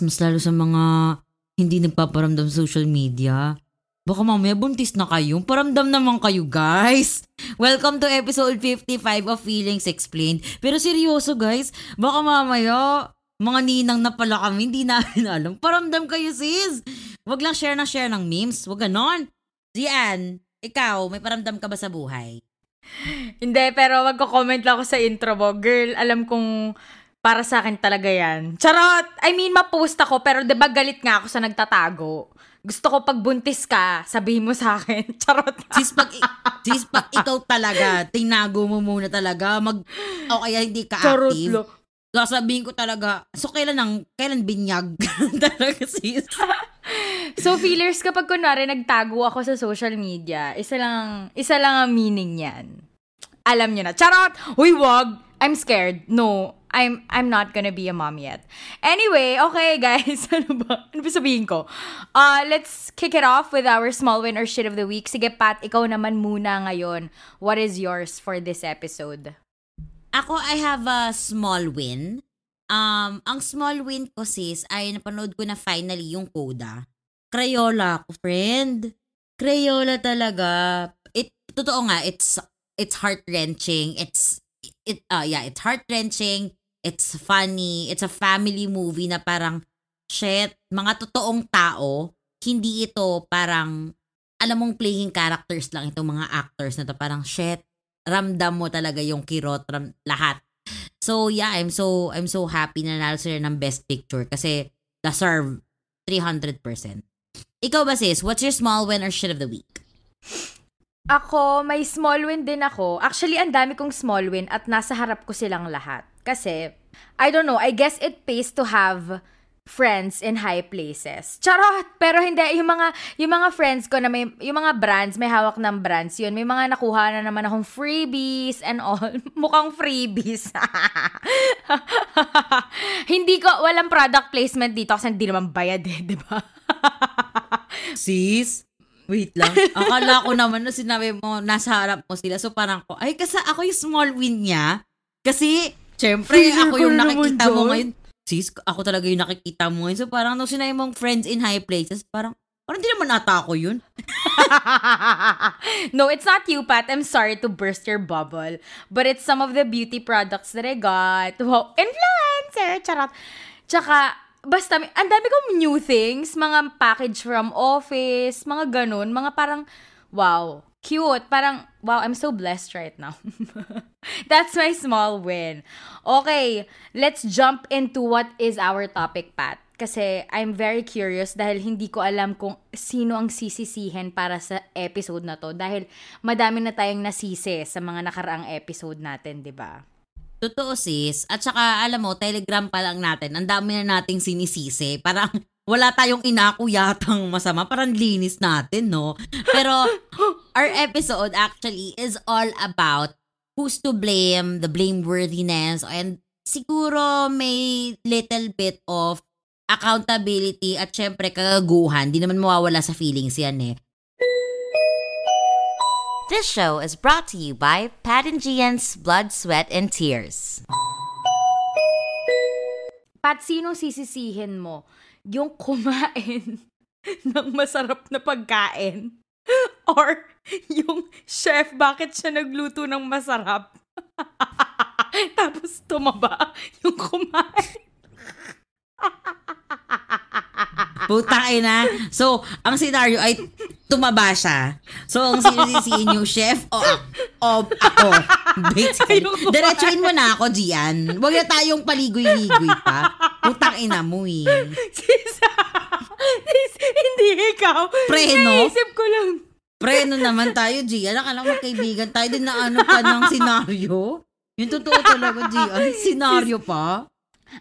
Feelers, mas lalo sa mga hindi nagpaparamdam social media. Baka mamaya buntis na kayo. Paramdam naman kayo, guys. Welcome to episode 55 of Feelings Explained. Pero seryoso, guys. Baka mamaya, mga ninang na pala kami, hindi namin alam. Paramdam kayo, sis. Wag lang share na share ng memes. Wag ganon. Zian, ikaw, may paramdam ka ba sa buhay? Hindi, pero magko-comment lang ako sa intro mo. Girl, alam kong para sa akin talaga yan. Charot! I mean, mapost ako, pero di ba galit nga ako sa nagtatago? Gusto ko pag buntis ka, sabihin mo sa akin. Charot. Sis, pag, sis, pag ikaw talaga, tinago mo muna talaga, mag, o kaya hindi ka Charot active. lo. Sasabihin ko talaga, so kailan ang, kailan binyag? talaga sis. So, feelers, kapag kunwari nagtago ako sa social media, isa lang, isa lang ang meaning niyan. Alam niyo na. Charot! Uy, wag! I'm scared. No, I'm I'm not gonna be a mom yet. Anyway, okay guys, ano ba? Ano ba sabihin ko? Uh, let's kick it off with our small win or shit of the week. Sige Pat, ikaw naman muna ngayon. What is yours for this episode? Ako, I have a small win. Um, ang small win ko sis, ay napanood ko na finally yung Coda. Crayola ko, friend. Crayola talaga. It, totoo nga, it's, it's heart-wrenching. It's, it, uh, yeah, it's heart-wrenching. It's funny. It's a family movie na parang, shit, mga totoong tao, hindi ito parang, alam mong playing characters lang itong mga actors na to. Parang, shit, ramdam mo talaga yung kirot, ram, lahat. So, yeah, I'm so, I'm so happy na nanalo sila ng Best Picture kasi deserve 300%. Ikaw ba sis, what's your small win or shit of the week? Ako, may small win din ako. Actually, ang dami kong small win at nasa harap ko silang lahat. Kasi, I don't know, I guess it pays to have friends in high places. Charot! Pero hindi, yung mga, yung mga friends ko na may, yung mga brands, may hawak ng brands yun. May mga nakuha na naman akong freebies and all. Mukhang freebies. hindi ko, walang product placement dito kasi hindi naman bayad eh, di ba? Sis, wait lang. Akala ko naman na sinabi mo, nasa harap mo sila. So parang ko, ay kasi ako yung small win niya. Kasi, syempre, Feel ako ko yung nakikita mo ngayon. Sis, ako talaga yung nakikita mo ngayon. So parang nung sinabi mong friends in high places, parang, parang di naman ata ako yun. no, it's not you, Pat. I'm sorry to burst your bubble. But it's some of the beauty products that I got. Wow, influencer! Charot. Tsaka, basta, ang dami kong new things. Mga package from office, mga ganun. Mga parang, wow, cute. Parang, wow, I'm so blessed right now. That's my small win. Okay, let's jump into what is our topic, Pat. Kasi I'm very curious dahil hindi ko alam kung sino ang sisisihin para sa episode na to. Dahil madami na tayong nasisi sa mga nakaraang episode natin, di ba? Totoo sis. At saka, alam mo, telegram pa lang natin. Ang dami na nating sinisisi. Parang wala tayong inakuyatang masama. Parang linis natin, no? Pero our episode actually is all about who's to blame, the blameworthiness, and siguro may little bit of accountability at syempre kagaguhan. Di naman mawawala sa feelings yan eh. This show is brought to you by Pat and Gian's Blood, Sweat, and Tears. Pat, sino sisisihin mo? Yung kumain ng masarap na pagkain? Or yung chef, bakit siya nagluto ng masarap? Tapos tumaba yung kumain. Putang ina. So, ang scenario ay tumaba siya. So, ang sinisisiin yung chef o, o ako. Basically. Diretsuin mo na ako, Gian. Huwag na tayong paligoy-ligoy pa. Putang ina mo eh. Sis, sis, hindi ikaw. Preno? Naisip ko lang. Preno naman tayo, Gian. Akala ko magkaibigan tayo din na ano pa ng senaryo. Yung totoo talaga, Gian. Senaryo pa.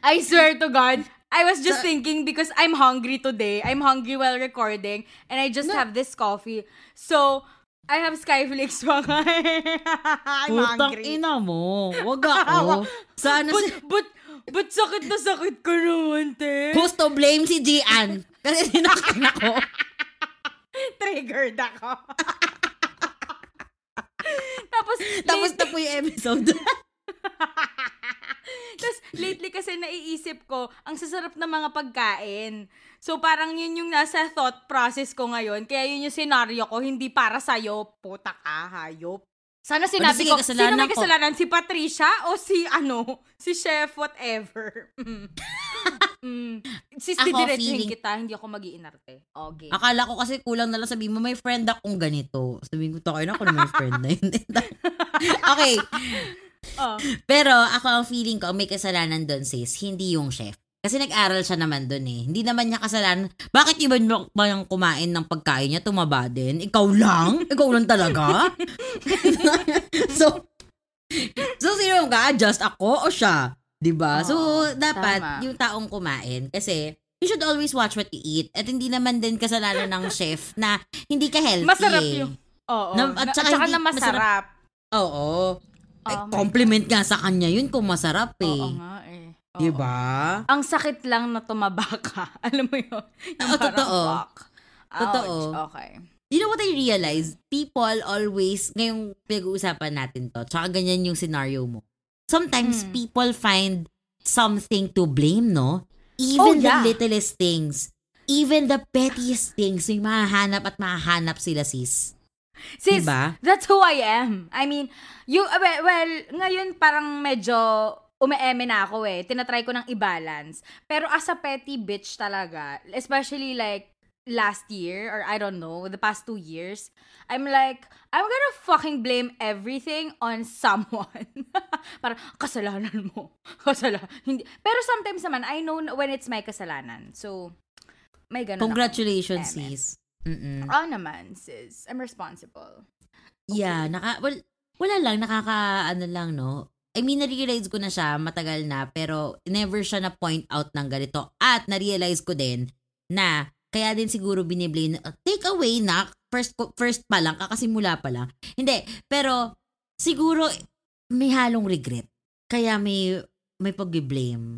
I swear to God, I was just Sa- thinking because I'm hungry today. I'm hungry while recording and I just No. have this coffee. So, I have Skyflakes pa nga. I'm Putang hungry. ina mo. Wag ako. Sana But, si... but, but sakit na sakit ko naman, te. Who's to blame si Gian? Kasi sinakan ako. Triggered ako. Tapos, Tapos na po yung episode. Tapos, lately kasi naiisip ko, ang sasarap ng mga pagkain. So parang yun yung nasa thought process ko ngayon. Kaya yun yung scenario ko, hindi para sa'yo, puta ka, hayop. Sana sinabi sige, ko, sino may ko. kasalanan? Si Patricia o si ano? Si Chef whatever? Mm. mm. Sis, Ako, feeling- kita, hindi ako mag-iinarte. Okay. Akala ko kasi kulang na lang sabihin mo, may friend akong ganito. Sabihin ko, tayo na ako na may friend na yun. okay. Oh. Pero ako ang feeling ko, may kasalanan doon sis, hindi yung chef. Kasi nag-aral siya naman doon eh. Hindi naman niya kasalanan. Bakit iba yung kumain ng pagkain niya, tumaba din? Ikaw lang? Ikaw lang talaga? so, so sino ka? Just ako o siya? 'Di ba? so, Oo, dapat tama. yung taong kumain kasi you should always watch what you eat. At hindi naman din kasalanan ng chef na hindi ka healthy Masarap eh. yung... Oo. Na- Na, at at saka saka hindi na masarap. Oo. Eh, Oh compliment nga sa kanya yun kung masarap eh. Oo nga eh. Oo. Diba? Ang sakit lang na tumaba ka. Alam mo yun? Yung Oo, parang, totoo. fuck. Ouch. Totoo. Okay. You know what I realized? People always, ngayong pinag-uusapan natin to, tsaka ganyan yung scenario mo. Sometimes Mm. people find something to blame, no? Even Oh, the yeah. littlest things. Even the pettiest things, may mahahanap at mahahanap sila, sis. Sis, Diba? that's who I am. I mean, you, uh, well, well, ngayon parang medyo umeeme na ako eh. Tinatry ko ng i-balance. Pero as a petty bitch talaga, especially like last year or I don't know, the past two years, I'm like, I'm gonna fucking blame everything on someone. Parang, kasalanan mo. Kasalanan. Hindi. Pero sometimes naman, I know when it's my kasalanan. So, may ganun. Congratulations, sis. Mm-mm. Oo naman, sis. I'm responsible. Yeah, naka, well, wala lang, nakaka, ano lang, no? I mean, na-realize ko na siya, matagal na, pero never siya na-point out ng ganito. At na-realize ko din na, kaya din siguro biniblame, take away na, first, first pa lang, kakasimula pa lang. Hindi, pero, siguro, may halong regret. Kaya may, may pag-blame.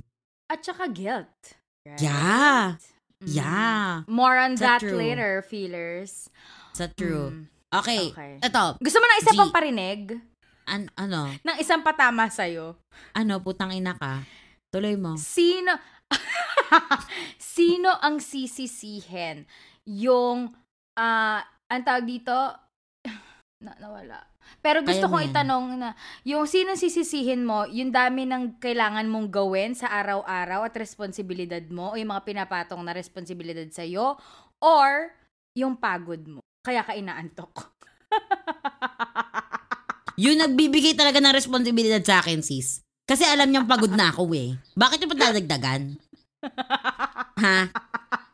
At saka guilt. Right? Yeah. Yeah. More on Sa that true. later, feelers. Sa true. Mm. Okay. Okay. Ito, Gusto mo ng isa G. pang parinig? an, ano, Ng isang patama sa'yo? ano, putang ina ka. Tuloy mo. Sino... Sino ang sisisihin? Yung... ah ang tawag dito... Na, nawala. Pero gusto kong yan. itanong na, yung sino sisisihin mo, yung dami ng kailangan mong gawin sa araw-araw at responsibilidad mo, o yung mga pinapatong na responsibilidad sa'yo, or yung pagod mo. Kaya ka inaantok. Yung nagbibigay talaga ng responsibilidad sa akin, sis. Kasi alam niyang pagod na ako eh. Bakit yung padadagdagan? ha?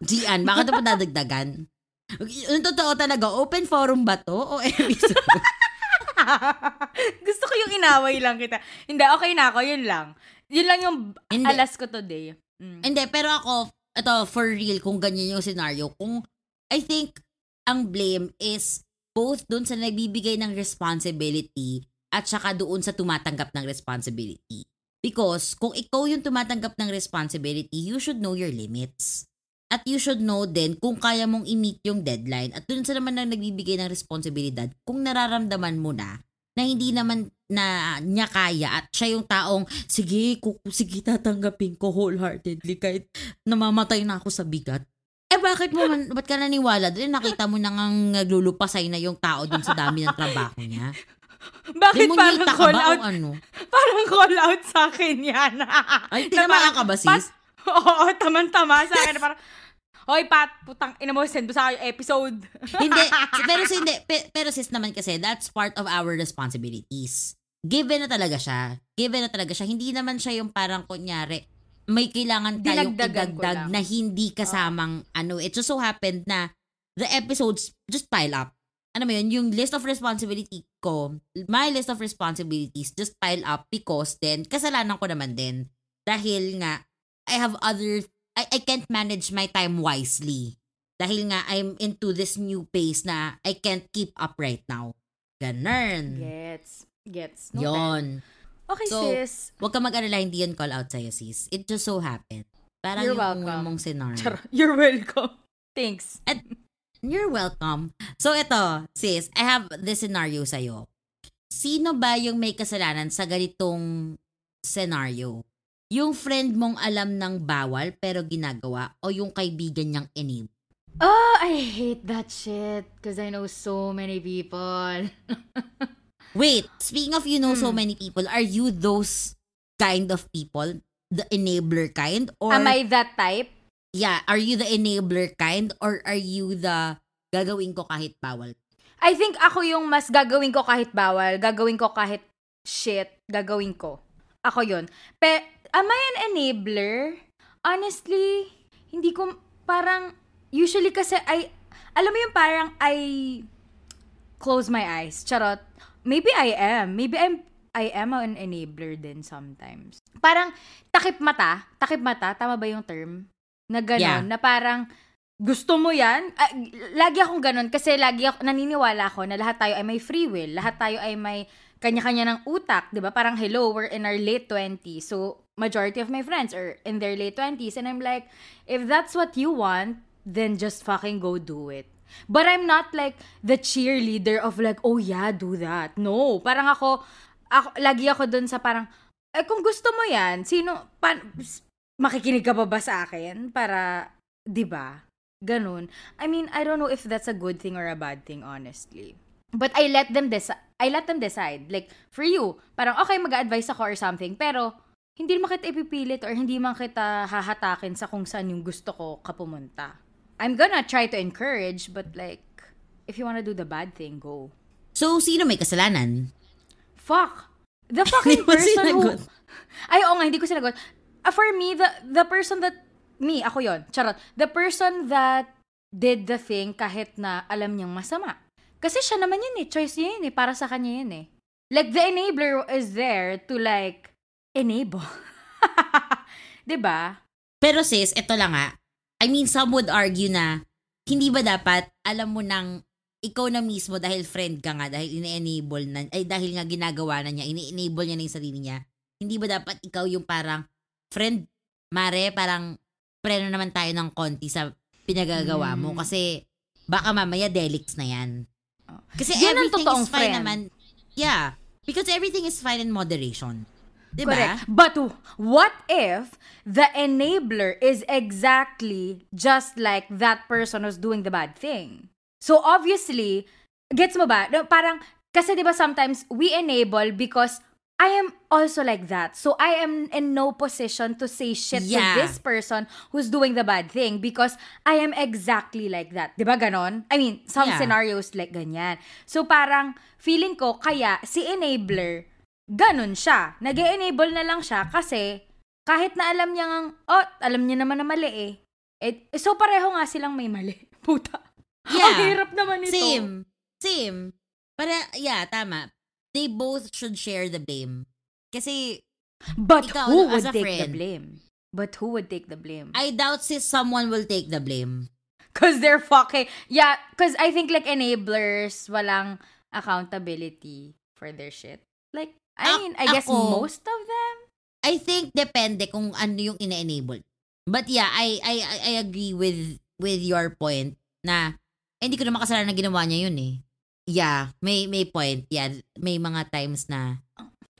Gian, bakit yung padadagdagan? Yung totoo talaga, open forum ba to? O episode? Gusto ko yung inaway lang kita. Hindi, okay na ako. Yun lang. Yun lang yung Hindi. alas ko today. Mm. Hindi, pero ako, ito, for real, kung ganyan yung scenario, kung, I think, ang blame is both dun sa nagbibigay ng responsibility at saka doon sa tumatanggap ng responsibility. Because kung ikaw yung tumatanggap ng responsibility, you should know your limits. At you should know din kung kaya mong i-meet yung deadline. At dun sa naman na nagbibigay ng responsibilidad, kung nararamdaman mo na na hindi naman na niya kaya at siya yung taong, sige, kuku, sige, tatanggapin ko wholeheartedly kahit namamatay na ako sa bigat. Eh bakit mo man, ba't ka naniwala doon? Nakita mo na ngang naglulupasay na yung tao dun sa dami ng trabaho niya. Bakit parang Demonita ka call ba out? ano? Parang call out sa akin yan. Ay, Na tinamaan parang, ka ba, sis? Pat, oo, taman-tama sa akin. Parang, Hoy, Pat, putang ina mo, send mo sa akin episode. hindi, pero hindi, pe- pero sis naman kasi, that's part of our responsibilities. Given na talaga siya. Given na talaga siya. Hindi naman siya yung parang kunyari, may kailangan tayong idagdag na hindi kasamang ano. It just so happened na the episodes just pile up. Ano mo yun, yung list of responsibility ko, my list of responsibilities just pile up because then, kasalanan ko naman din. Dahil nga, I have other, I, I can't manage my time wisely. Dahil nga, I'm into this new pace na I can't keep up right now. Ganun. Gets. Gets. No Yon. Okay, So, sis. Huwag ka mag-alala, hindi yun call out sa'yo, sis. It just so happened. Parang You're yung welcome. mong scenario. Char- You're welcome. Thanks. You're welcome. So, ito, sis, I have this scenario sa'yo. Sino ba yung may kasalanan sa ganitong scenario? Yung friend mong alam ng bawal pero ginagawa o yung kaibigan niyang enable? Oh, I hate that shit. Because I know so many people. Wait, speaking of you know so Hmm. many people, are you those kind of people? The enabler kind? Or, Am I that type? yeah, are you the enabler kind? Or are you the gagawin ko kahit bawal? I think ako yung mas gagawin ko kahit bawal, gagawin ko kahit shit, gagawin ko. Ako yun. Pe, am I an enabler? Honestly, hindi ko, parang, usually kasi I, alam mo yung parang I close my eyes. Charot. Maybe I am. Maybe I'm, I am an enabler din sometimes. Parang, takip mata. Takip mata, tama ba yung term? Na gano'n, Yeah. na parang, gusto mo yan? Ah, lagi akong ganun kasi lagi ako, naniniwala ako na lahat tayo ay may free will. Lahat tayo ay may kanya-kanya ng utak, 'di ba? Parang hello, we're in our late 20s. So, majority of my friends are in their late 20s and I'm like, if that's what you want, then just fucking go do it. But I'm not like the cheerleader of like, oh yeah, do that. No, parang ako, ako lagi ako dun sa parang, eh kung gusto mo yan, sino, pa, makikinig ka pa ba sa akin? Para, di ba? Ganun. I mean, I don't know if that's a good thing or a bad thing, honestly. But I let them decide. I let them decide. Like, for you, parang okay, mag-advise ako or something, pero hindi naman kita ipipilit or hindi man kita hahatakin sa kung saan yung gusto ko kapumunta. I'm gonna try to encourage, but like, if you wanna do the bad thing, go. So, sino may kasalanan? Fuck! The fucking person who... Ay, oo nga, hindi ko sinagot. Uh, for me, the, the person that... Me, ako yon Charot. The person that did the thing kahit na alam niyang masama. Kasi siya naman yun eh. Choice niya yun eh. Para sa kanya yun eh. Like, the enabler is there to like, enable. 'Di ba? Pero sis, ito lang nga. I mean, some would argue na hindi ba dapat alam mo nang ikaw na mismo dahil friend ka nga, dahil ini-enable na, ay dahil nga ginagawa na niya, ini-enable niya na yung sarili niya, hindi ba dapat ikaw yung parang, friend, mare, parang, preno naman tayo ng konti sa pinagagawa mo Mm. kasi baka mamaya delix na yan. Oh. Kasi Yun ang everything totoong is fine friend. naman. Yeah. Because everything is fine in moderation. Diba? Correct. But what if the enabler is exactly just like that person who's doing the bad thing? So obviously, gets mo ba? No, Parang, kasi di ba sometimes we enable because I am also like that. So I am in no position to say shit Yeah. to this person who's doing the bad thing because I am exactly like that. Di ba ganon? I mean, some Yeah. scenarios like ganyan. So parang feeling ko kaya si enabler ganun siya. nag enable na lang siya kasi kahit na alam niya ngang, oh, alam niya naman na mali eh. eh so pareho nga silang may mali. Puta. Yeah. Ang hirap naman ito. Same. Same. Para, yeah, tama. They both should share the blame. Kasi, But Ikaw, who would take the friend. blame? But who would take the blame? I doubt si someone will take the blame. Cause they're fucking, yeah, cause I think like enablers, walang accountability for their shit. Like, I mean, I guess ako- most of them. I think depende kung ano yung ina-enable. But yeah, I I I- agree with with your point na eh, hindi ko naman kasalanan na ginawa niya yun eh. Yeah, may may point. Yeah, may mga times na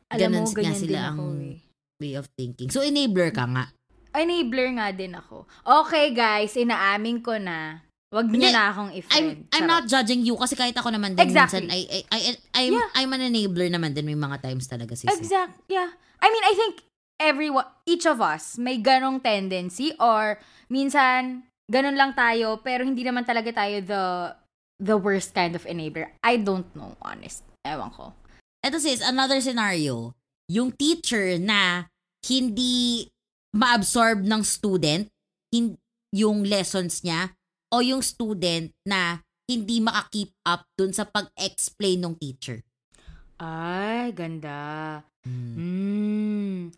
Alam Ganun mo, ganyan sila din ako ang- eh. way of thinking. So enabler ka nga. Enabler nga din ako. Okay, guys, inaamin ko na. Wag niyo na akong i-friend. I'm I'm not judging you kasi kahit ako naman din Exactly. minsan I I, I I'm Yeah. I'm an enabler naman din may mga times talaga sis. Exact. Yeah. I mean, I think everyone, each of us, may ganong tendency or minsan, ganon lang tayo, pero hindi naman talaga tayo the the worst kind of enabler. I don't know, honest. Ewan ko. Ito sis, another scenario. Yung teacher na hindi ma-absorb ng student hin- yung lessons niya o yung student na hindi maka-keep up dun sa pag-explain ng teacher. Ay, ganda. Mm.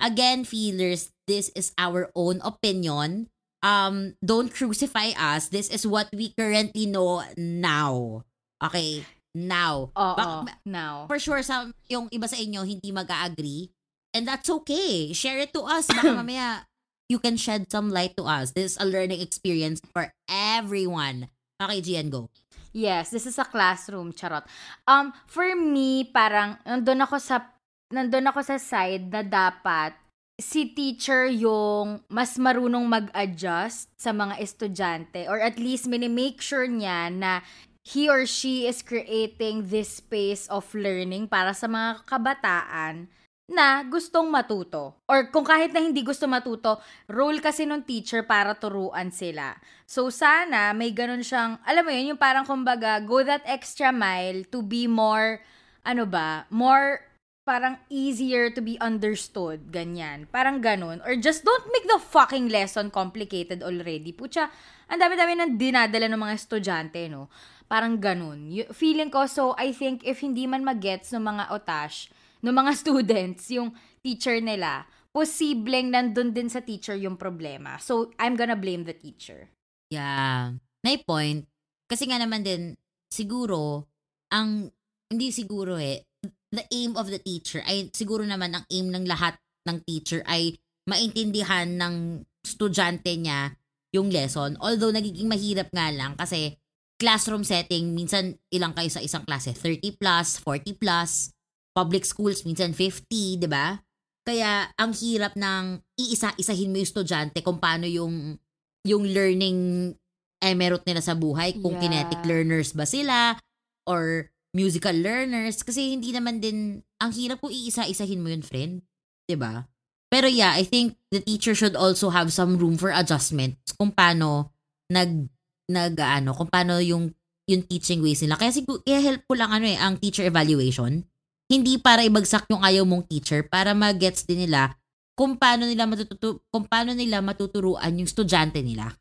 Again, feelers, this is our own opinion. Um, don't crucify us. This is what we currently know now. Okay? Now. Oo, Bak- now. for sure sa yung iba sa inyo hindi mag-agree and that's okay share it to us baka mamaya you can shed some light to us. This is a learning experience for everyone. Okay Gian go. Yes, this is a classroom, charot. Um, for me, parang, nandun ako sa, nandun ako sa side na dapat si teacher yung mas marunong mag-adjust sa mga estudyante or at least minimake sure niya na he or she is creating this space of learning para sa mga kabataan na gustong matuto. Or kung kahit na hindi gusto matuto, role kasi ng teacher para turuan sila. So sana may ganun siyang, alam mo yun, yung parang kumbaga, go that extra mile to be more, ano ba, more parang easier to be understood, ganyan. Parang ganun. Or just don't make the fucking lesson complicated already. Pucha, ang dami-dami nang dinadala ng mga estudyante, no? Parang ganun. Feeling ko, so I think if hindi man magets ng mga otash, ng mga students, yung teacher nila, posibleng nandun din sa teacher yung problema. So, I'm gonna blame the teacher. Yeah. May point. Kasi nga naman din, siguro, ang, hindi siguro eh, the aim of the teacher ay siguro naman ang aim ng lahat ng teacher ay maintindihan ng estudyante niya yung lesson. Although nagiging mahirap nga lang kasi classroom setting, minsan ilang kayo sa isang klase? 30 plus, 40 plus, public schools, minsan 50, di ba? Kaya ang hirap ng iisa-isahin mo yung estudyante kung paano yung yung learning emerald nila sa buhay, kung Yeah. kinetic learners ba sila or musical learners kasi hindi naman din ang hirap kung iisa-isahin mo yun, friend. 'Di ba? Pero yeah, I think the teacher should also have some room for adjustment kung paano nag nag ano, kung paano yung yung teaching ways nila. Kaya siguro kaya helpful lang ano eh ang teacher evaluation. Hindi para ibagsak yung ayaw mong teacher, para ma-gets din nila kung paano nila matututo kung paano nila matuturuan yung estudyante nila.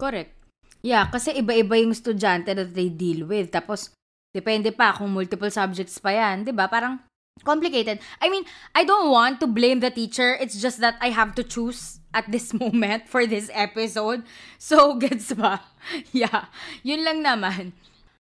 Correct. Yeah, kasi iba-iba yung estudyante that they deal with. Tapos, depende pa kung multiple subjects pa yan. 'di ba Parang complicated. I mean, I don't want to blame the teacher. It's just that I have to choose at this moment for this episode. So, gets ba? Yeah. Yun lang naman.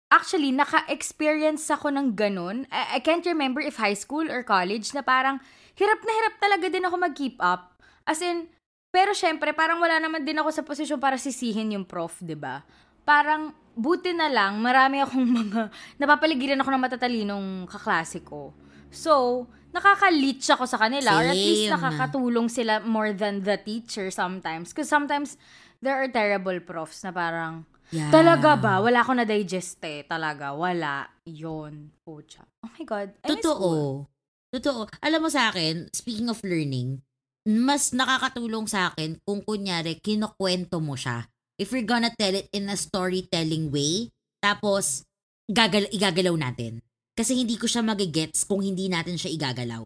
Actually, naka-experience ako ng ganun. I, I can't remember if high school or college na parang hirap na hirap talaga din ako mag-keep up. As in, pero syempre, parang wala naman din ako sa posisyon para sisihin yung prof, ba? Parang buti na lang, marami akong mga napapaligiran ako ng matatalinong kaklase ko. So, nakaka-leech ako sa kanila or at least Same. nakakatulong sila more than the teacher sometimes. Because sometimes, there are terrible profs na parang, Yeah. talaga ba? Wala ko na-digest eh. Talaga, wala. Yun. Pucha. Oh my God. I. Totoo. Totoo. Alam mo sa akin, speaking of learning, mas nakakatulong sa akin kung kunyari, kinukwento mo siya. If you're gonna tell it in a storytelling way, tapos gagal igagalaw natin. Kasi hindi ko siya magigets kung hindi natin siya igagalaw.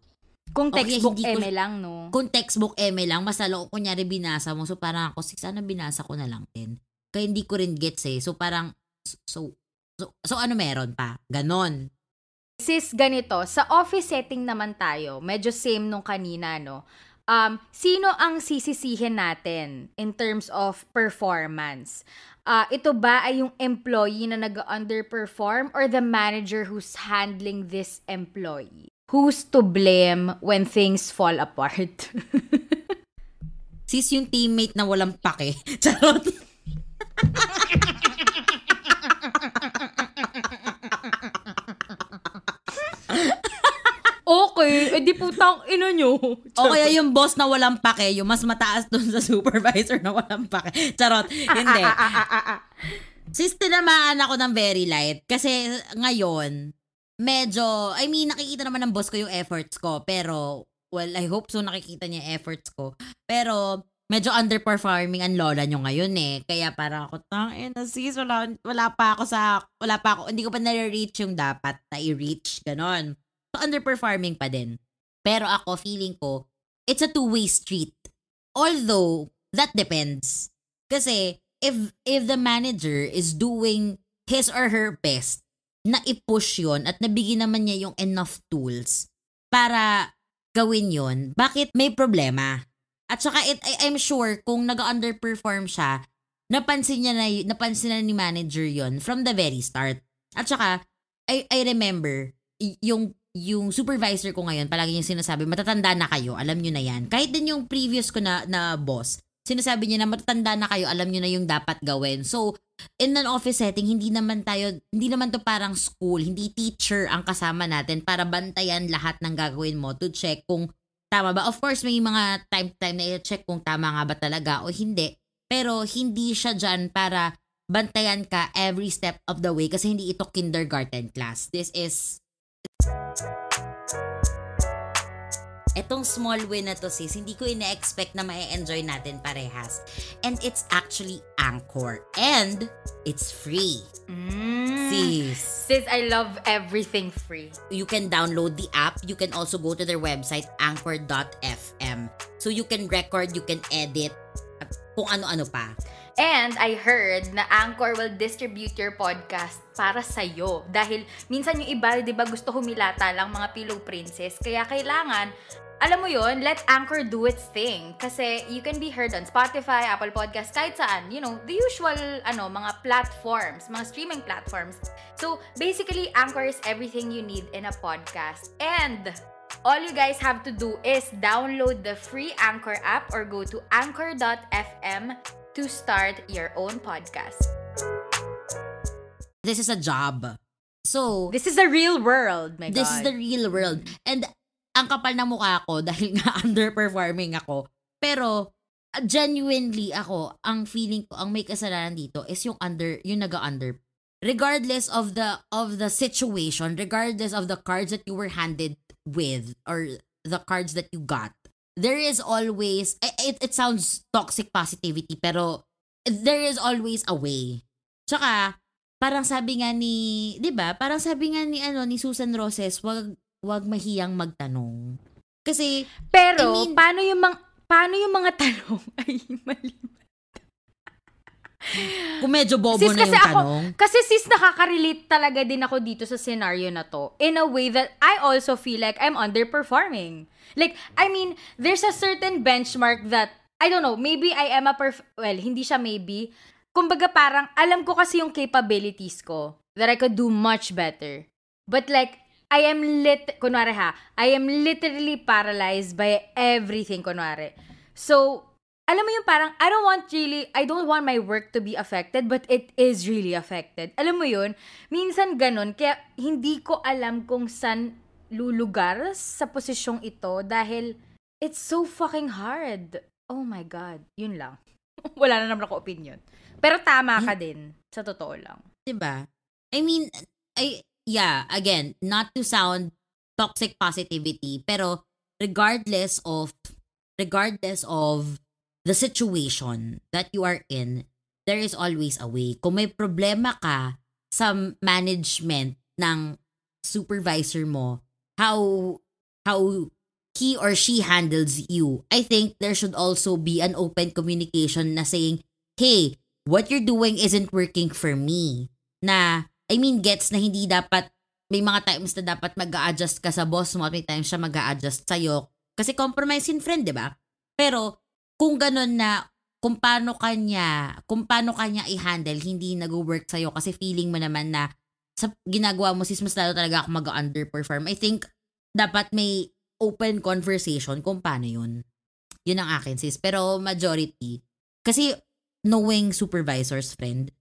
Kung Okay, textbook ko- eme lang, no? Kung textbook eme lang, mas lalo kung kunyari binasa mo, so parang ako, sana binasa ko na lang din. Kaya hindi ko rin gets eh. So parang, so, so, so ano meron pa? Ganon. Sis, ganito, sa office setting naman tayo, medyo same nung kanina, no? Um, sino ang sisisihin natin in terms of performance? Ah, ito ba ay yung employee na nag-underperform or the manager who's handling this employee? Who's to blame when things fall apart? Sis yung teammate na walang pake. Charot. Okay, edi putang ina nyo. O kaya yung boss na walang pake, yung mas mataas dun sa supervisor na walang pake. Charot. Hindi. Sis, tinamaan ako ng very light. Kasi ngayon, medyo, I mean, nakikita naman ng boss ko yung efforts ko. Pero, well, I hope so nakikita niya efforts ko. Pero, medyo underperforming ang lola nyo ngayon eh. Kaya parang ako, tangin na sis, wala, wala pa ako sa, wala pa ako, hindi ko pa nare-reach yung dapat na i-reach. Ganon. So, underperforming pa din. Pero ako, feeling ko, it's a two-way street. Although, that depends. Kasi, if if the manager is doing his or her best na i-push yon at nabigyan naman niya yung enough tools para gawin yon bakit may problema? At saka, it, I, I'm sure, kung nag-underperform siya, napansin niya na, napansin na ni manager yon from the very start. At saka, I, I remember, yung yung supervisor ko ngayon, palagi yung sinasabi, matatanda na kayo, alam nyo na yan. Kahit din yung previous ko na, na boss, sinasabi niya na matatanda na kayo, alam nyo na yung dapat gawin. So, in an office setting, hindi naman tayo, hindi naman to parang school, hindi teacher ang kasama natin para bantayan lahat ng gagawin mo to check kung tama ba? Of course, may mga time-time na i-check kung tama nga ba talaga o hindi. Pero hindi siya dyan para bantayan ka every step of the way kasi hindi ito kindergarten class. This is Etong small win na to sis, hindi ko ina-expect na ma-enjoy natin parehas. And it's actually Anchor. And it's free. Mm. Sis. Sis, I love everything free. You can download the app. You can also go to their website, anchor.fm. So you can record, you can edit, at kung ano-ano pa. And I heard na Anchor will distribute your podcast para sa'yo. Dahil minsan yung iba, di ba, gusto humilata lang mga pillow princess. Kaya kailangan, alam mo yon let Anchor do its thing. Kasi you can be heard on Spotify, Apple Podcast, kahit saan. You know, the usual, ano, mga platforms, mga streaming platforms. So, basically, Anchor is everything you need in a podcast. And, all you guys have to do is download the free Anchor app or go to anchor.fm to start your own podcast. This is a job. So, This is the real world, my this God. is the real world. And ang kapal ng mukha ko dahil nga underperforming ako. Pero, genuinely ako, ang feeling ko, ang may kasalanan dito is yung under, yung naga-under. Regardless of the, of the situation, regardless of the cards that you were handed with, or the cards that you got, there is always, eh, it, it sounds toxic positivity, pero there is always a way. Tsaka, parang sabi nga ni, 'di ba? Parang sabi nga ni ano ni Susan Roses, wag wag mahiyang magtanong. Kasi Pero, I mean- paano yung mga paano yung mga tanong ay mali? kung medyo bobo Sis, na kasi yung ako- tanong, Kasi sis, nakaka-relate talaga din ako dito sa scenario na to. In a way that I also feel like I'm underperforming. Like, I mean, there's a certain benchmark that, I don't know, maybe I am a perf- well, hindi siya maybe. Kumbaga parang, alam ko kasi yung capabilities ko that I could do much better. But like, I am lit, kunwari ha, I am literally paralyzed by everything, kunwari. So, alam mo yung parang, I don't want really, I don't want my work to be affected, but it is really affected. Alam mo yun, minsan ganun, kaya hindi ko alam kung saan lulugar sa posisyong ito dahil it's so fucking hard. Oh my God. Yun lang. Wala na naman ako opinion. Pero tama ka din, sa totoo lang. ba? I mean, I yeah, again, not to sound toxic positivity, pero regardless of regardless of the situation that you are in, there is always a way. Kung may problema ka sa management ng supervisor mo, how how he or she handles you, I think there should also be an open communication na saying, hey, what you're doing isn't working for me. Na, I mean, gets na hindi dapat, may mga times na dapat mag adjust ka sa boss mo at may times siya mag adjust sa'yo. Kasi compromise in friend, di ba? Pero, kung ganun na, kung paano kanya, kung paano kanya i-handle, hindi nag-work sa'yo kasi feeling mo naman na sa ginagawa mo, sis, mas lalo talaga ako mag-underperform. I think, dapat may open conversation kung paano yun. Yun ang akin, sis. Pero majority, kasi knowing supervisor's friend,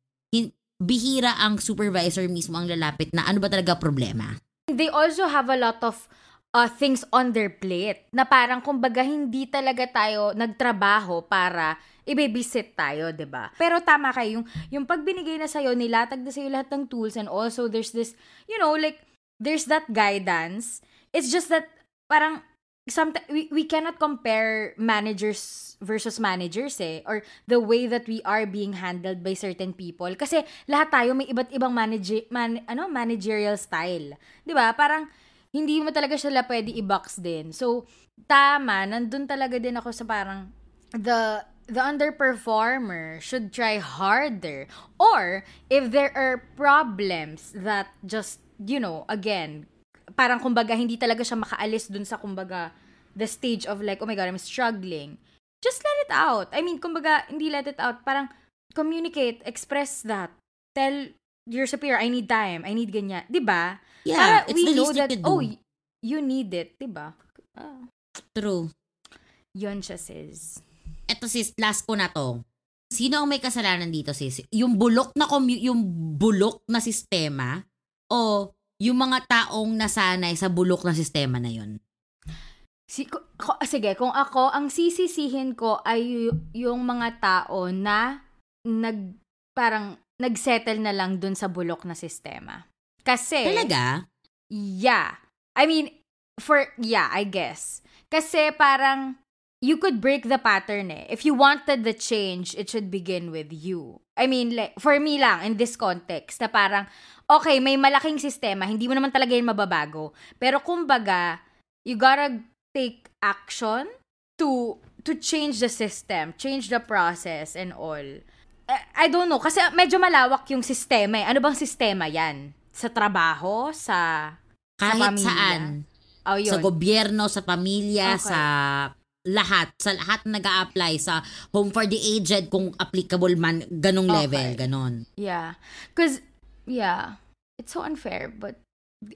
bihira ang supervisor mismo ang lalapit na ano ba talaga problema. they also have a lot of uh, things on their plate na parang kumbaga hindi talaga tayo nagtrabaho para i-babysit tayo, 'di ba? Pero tama kayo, yung yung pag binigay na sa'yo, nilatag na sa'yo lahat ng tools and also there's this, you know, like there's that guidance. It's just that parang sometimes we, we cannot compare managers versus managers eh or the way that we are being handled by certain people. Kasi lahat tayo may iba't ibang manage, man, ano managerial style. 'di ba? Parang hindi mo talaga sila pwede i-box din. So tama nandun talaga din ako sa parang the the underperformer should try harder. Or if there are problems that just you know again parang kumbaga hindi talaga siya makaalis dun sa kumbaga the stage of like oh my god I'm struggling. Just let it out. I mean kumbaga hindi let it out. Parang communicate express that. Tell your superior I need time I need ganyan. 'di ba? Yeah, Para it's we the know least you that do. oh you need it. 'di ba? Ah, True. yun siya sis. Eto sis, last ko na to. Sino ang may kasalanan dito sis? Yung bulok na commu- yung bulok na sistema o yung mga taong nasanay sa bulok na sistema na yun? Si, ko- sige, kung ako, ang sisisihin ko ay yung mga tao na nag, parang nagsettle na lang dun sa bulok na sistema. Kasi, Talaga? yeah. I mean, for, yeah, I guess. Kasi parang, you could break the pattern eh. If you wanted the change, it should begin with you. I mean, like, for me lang, in this context, na parang, okay, may malaking sistema, hindi mo naman talaga yun mababago. Pero kumbaga, you gotta take action to to change the system, change the process and all. I, don't know, kasi medyo malawak yung sistema eh. Ano bang sistema yan? Sa trabaho? Sa, Kahit pamilya? saan. oh, yun. Sa gobyerno, sa pamilya, Okay. sa lahat. Sa lahat na nag apply sa home for the aged, kung applicable man, ganong Okay. level, ganon. Yeah. Because, yeah, it's so unfair, but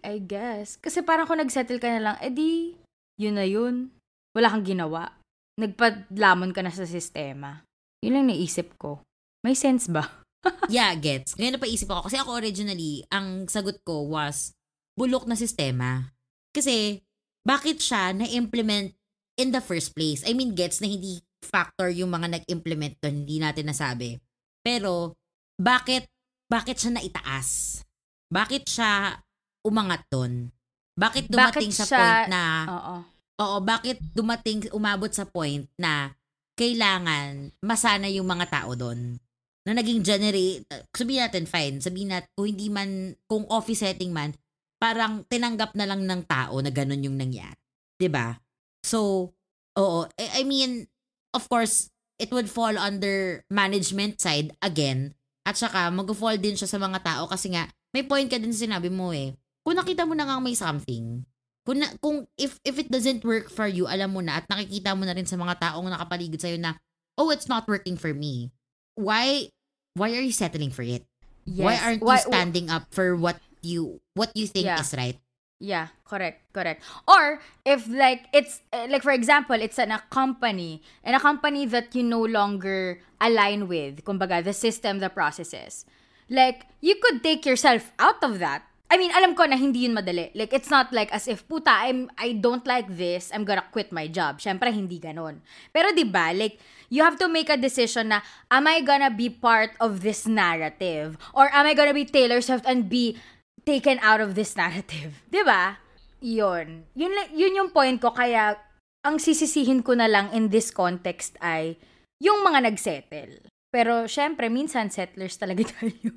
I guess. Kasi parang kung nagsettle ka na lang, edi, yun na yun. Wala kang ginawa. Nagpadlamon ka na sa sistema. Yun lang naisip ko. May sense ba? yeah, gets. Ngayon napaisip ako. Kasi ako originally, ang sagot ko was, bulok na sistema. Kasi, bakit siya na-implement in the first place? I mean, gets na hindi factor yung mga nag-implement doon, hindi natin nasabi. Pero, bakit, bakit siya naitaas? Bakit siya umangat doon? Bakit dumating Bakit sa siya- point na, Oo. oo, bakit dumating, umabot sa point na kailangan masana yung mga tao doon? na naging generate, sabihin natin fine, sabihin natin kung hindi man, kung office setting man, parang tinanggap na lang ng tao na ganun yung nangyari. 'Di ba? So, oo, I I mean, of course, it would fall under management side again, at saka mag-fall din siya sa mga tao kasi nga, may point ka din sa sinabi mo eh. Kung nakita mo na nga may something, kung, na, kung if, if it doesn't work for you, alam mo na, at nakikita mo na rin sa mga taong nakapaligid sa'yo na, oh, it's not working for me. Why, why are you settling for it? Why Yes. aren't Why- you standing up for what you what you think Yeah. is right? Yeah, correct, correct. Or if like it's uh, like for example, it's an a company and a company that you no longer align with, kumbaga the system, the processes. Like you could take yourself out of that. I mean, alam ko na hindi yun madali. Like it's not like as if puta, I'm I don't like this, I'm gonna quit my job. Syempre hindi ganon. Pero 'di ba, like you have to make a decision na am I gonna be part of this narrative or am I gonna be Taylor Swift and be taken out of this narrative. ba? 'Yun. Yun la- yun yung point ko kaya ang sisisihin ko na lang in this context ay yung mga nagsettle. Pero syempre minsan settlers talaga tayo.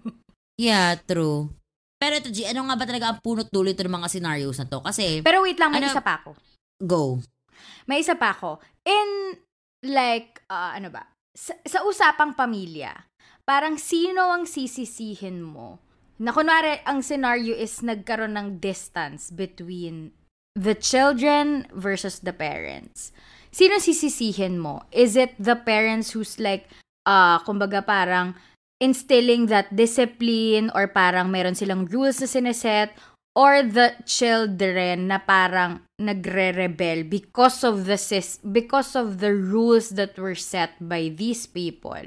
Yeah, true. Pero ito, G, ano nga ba talaga ang punot dulo ito ng mga scenarios na to? Kasi, Pero wait lang, may Ano- isa pa ako. go. May isa pa ako. In like ah, ano ba? Sa, sa usapang pamilya, parang sino ang sisisihin mo? Na kunwari, ang scenario is nagkaroon ng distance between the children versus the parents. Sino sisisihin mo? Is it the parents who's like, uh, kumbaga parang instilling that discipline or parang meron silang rules na sineset or the children na parang nagre-rebel because of the sis because of the rules that were set by these people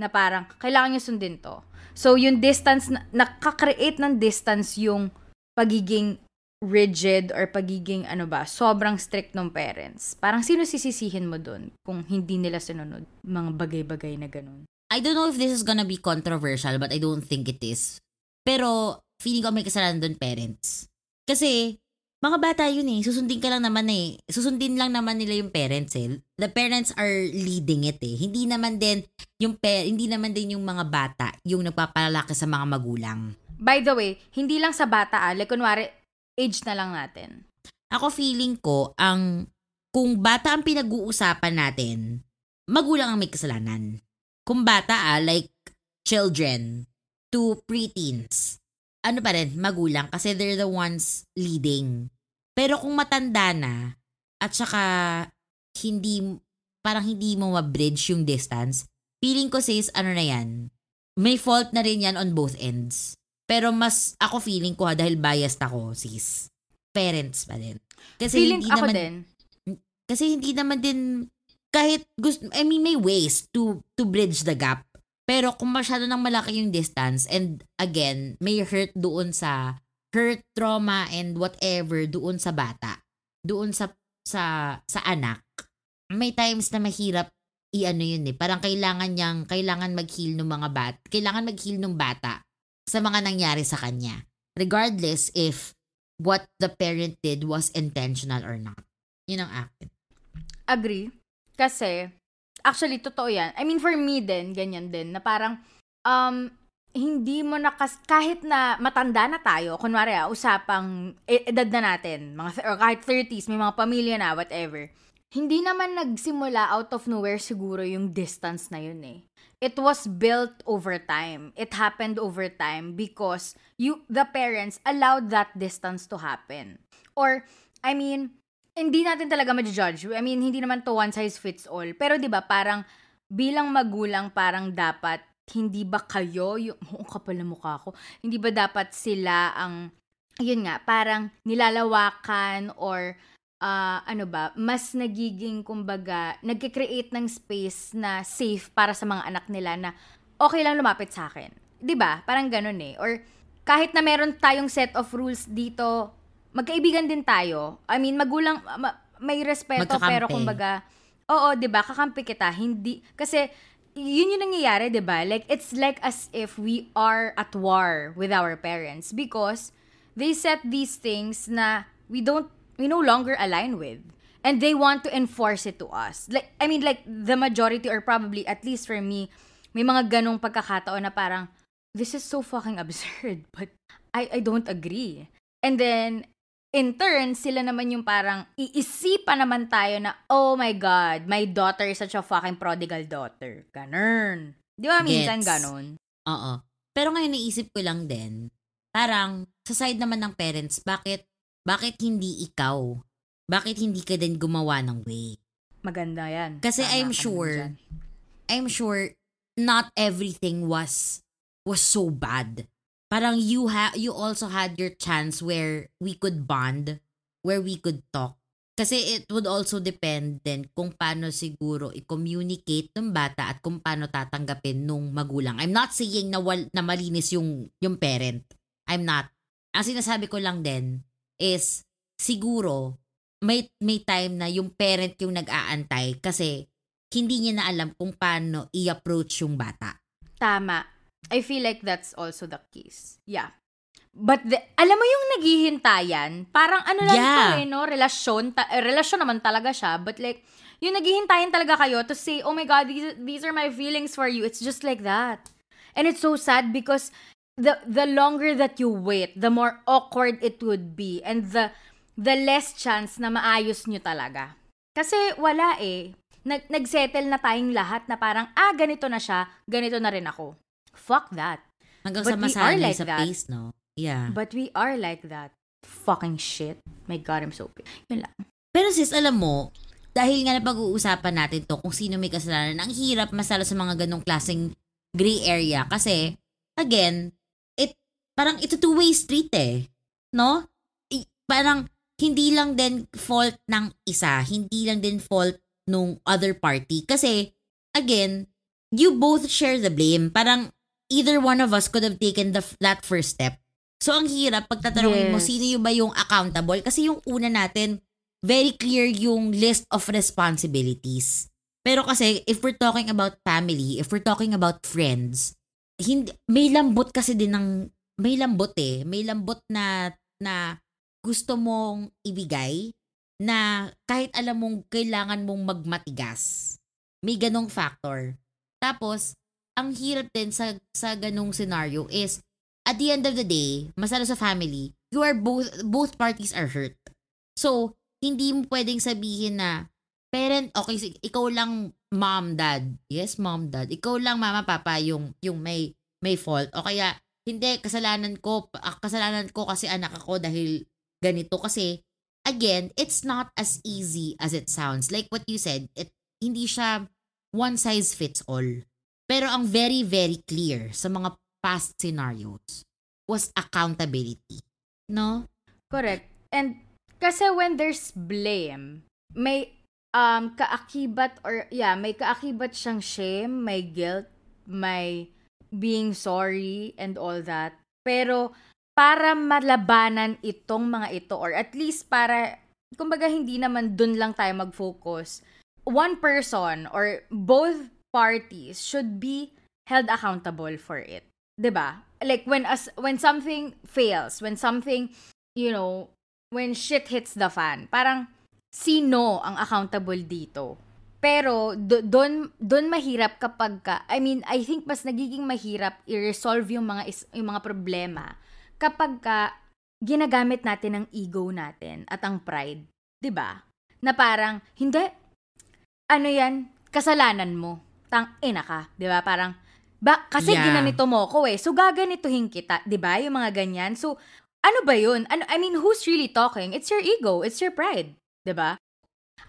na parang kailangan nyo sundin to. So yung distance na, nakaka-create ng distance yung pagiging rigid or pagiging ano ba, sobrang strict ng parents. Parang sino sisisihin mo dun kung hindi nila sinunod mga bagay-bagay na ganun? I don't know if this is gonna be controversial, but I don't think it is. Pero, feeling ko may kasalanan doon parents. Kasi, mga bata yun eh. Susundin ka lang naman eh. Susundin lang naman nila yung parents eh. The parents are leading it eh. Hindi naman din yung pa- hindi naman din yung mga bata yung nagpapalaki sa mga magulang. By the way, hindi lang sa bata ah, like kunwari, age na lang natin. Ako feeling ko, ang kung bata ang pinag-uusapan natin, magulang ang may kasalanan. Kung bata ah, like children to preteens, ano pa rin, magulang kasi they're the ones leading. Pero kung matanda na, at saka hindi, parang hindi mo ma-bridge yung distance, feeling ko sis, ano na yan, may fault na rin yan on both ends. Pero mas, ako feeling ko ha, dahil biased ako, sis, parents pa din. Kasi Feeling hindi ako naman, din. kasi hindi naman din, kahit gusto, I mean, may ways to, to bridge the gap. Pero kung masyado nang malaki yung distance, and again, may hurt doon sa, hurt, trauma, and whatever, doon sa bata. Doon sa sa sa anak, may times na mahirap i-ano yun eh. Parang kailangan niyang, kailangan mag-heal ng mga bat, kailangan mag-heal ng bata sa mga nangyari sa kanya. Regardless if what the parent did was intentional or not. Yun ang akin. Agree. Kasi, actually, totoo yan. I mean, for me din, ganyan din, na parang, um, hindi mo na, kahit na matanda na tayo, kunwari ah, usapang e- edad na natin, mga, or kahit 30s, may mga pamilya na, whatever. Hindi naman nagsimula out of nowhere siguro yung distance na yun eh. It was built over time. It happened over time because you the parents allowed that distance to happen. Or I mean, hindi natin talaga ma-judge. I mean, hindi naman to one size fits all. Pero 'di ba, parang bilang magulang parang dapat hindi ba kayo yung oh, kapal na mukha ko. Hindi ba dapat sila ang yun nga, parang nilalawakan or ah, ano ba, mas nagiging, kumbaga, nagkikreate ng space na safe para sa mga anak nila na okay lang lumapit sa akin. 'Di ba Parang ganun eh. Or kahit na meron tayong set of rules dito, magkaibigan din tayo. I mean, magulang, ma- may respeto, Magkakampi. pero kumbaga, oo, 'di ba kakampi kita. Hindi, kasi, yun yung nangyayari, 'di ba Like, it's like as if we are at war with our parents because they set these things na we don't we no longer align with and they want to enforce it to us. Like i mean like the majority or probably at least for me may mga ganong pagkakataon na parang this is so fucking absurd but i i don't agree. And then in turn sila naman yung parang iisipan naman tayo na oh my god my daughter is such a fucking prodigal daughter. Ganun. Di ba minsan Gets. ganon Oo. Pero ngayon naisip ko lang din, parang sa side naman ng parents, bakit bakit hindi ikaw? Bakit hindi ka din gumawa ng way? maganda yan Kasi Tama I'm sure. I'm sure not everything was was so bad. Parang you ha you also had your chance where we could bond, where we could talk. Kasi it would also depend din kung paano siguro i-communicate ng bata at kung paano tatanggapin nung magulang. I'm not saying na, wal, na malinis yung, yung parent. I'm not. Ang sinasabi ko lang din is siguro may, may time na yung parent yung nag-aantay kasi hindi niya na alam kung paano i-approach yung bata. Tama. I feel like that's also the case. Yeah. But the, alam mo yung naghihintayan, parang ano lang Yeah. to eh, no? Relasyon. Ta- eh, relasyon naman talaga siya. But like, yung naghihintayan talaga kayo to say, oh my God, these, these are my feelings for you. It's just like that. And it's so sad because the the longer that you wait, the more awkward it would be. And the the less chance na maayos nyo talaga. Kasi wala eh. Nag, nagsettle na tayong lahat na parang, ah, ganito na siya, ganito na rin ako. Fuck that. Hanggang But sa masanay like sa that. pace, no? Yeah. But we are like that. Fucking shit. My God, I'm so pissed. Yun lang. Pero sis, alam mo, dahil nga napag-uusapan natin to kung sino may kasalanan, ang hirap masala sa mga ganong klaseng gray area kasi, again, parang it's a two-way street eh. No? I- parang, hindi lang din fault ng isa, hindi lang din fault nung other party. Kasi, again, you both share the blame. Parang, either one of us could have taken the, that first step. So, ang hirap, pagtatanungin mo, Yes. sino yung ba yung accountable? Kasi yung una natin, very clear yung list of responsibilities. Pero kasi, if we're talking about family, if we're talking about friends, hindi, may lambot kasi din ng, may lambot eh. May lambot na, na gusto mong ibigay na kahit alam mong kailangan mong magmatigas. May ganong factor. Tapos, ang hirap din sa, sa ganong scenario is, at the end of the day, masala sa family, you are both, both parties are hurt. So, hindi mo pwedeng sabihin na, parent, okay, ikaw lang mom, dad. Yes, mom, dad. Ikaw lang mama, papa, yung, yung may, may fault. O kaya, hindi, kasalanan ko, ah, kasalanan ko kasi anak ako dahil ganito. Kasi, again, it's not as easy as it sounds. Like what you said, it, hindi siya one size fits all. Pero ang very, very clear sa mga past scenarios was accountability. No? Correct. And kasi when there's blame, may um kaakibat or yeah, may kaakibat siyang shame, may guilt, may being sorry and all that. Pero para malabanan itong mga ito or at least para kumbaga hindi naman dun lang tayo mag-focus. One person or both parties should be held accountable for it. 'Di ba? Like when as when something fails, when something, you know, when shit hits the fan, parang sino ang accountable dito? Pero do- doon doon mahirap kapag ka, I mean, I think mas nagiging mahirap i-resolve yung mga is, yung mga problema kapag ka ginagamit natin ang ego natin at ang pride, 'di ba? Na parang hindi ano 'yan, kasalanan mo. Tang ina ka, 'di ba? Parang ba kasi Yeah. ginanito mo ko eh. So gaganituhin kita, 'di ba? Yung mga ganyan. So ano ba 'yun? Ano I mean, who's really talking? It's your ego, it's your pride, 'di ba?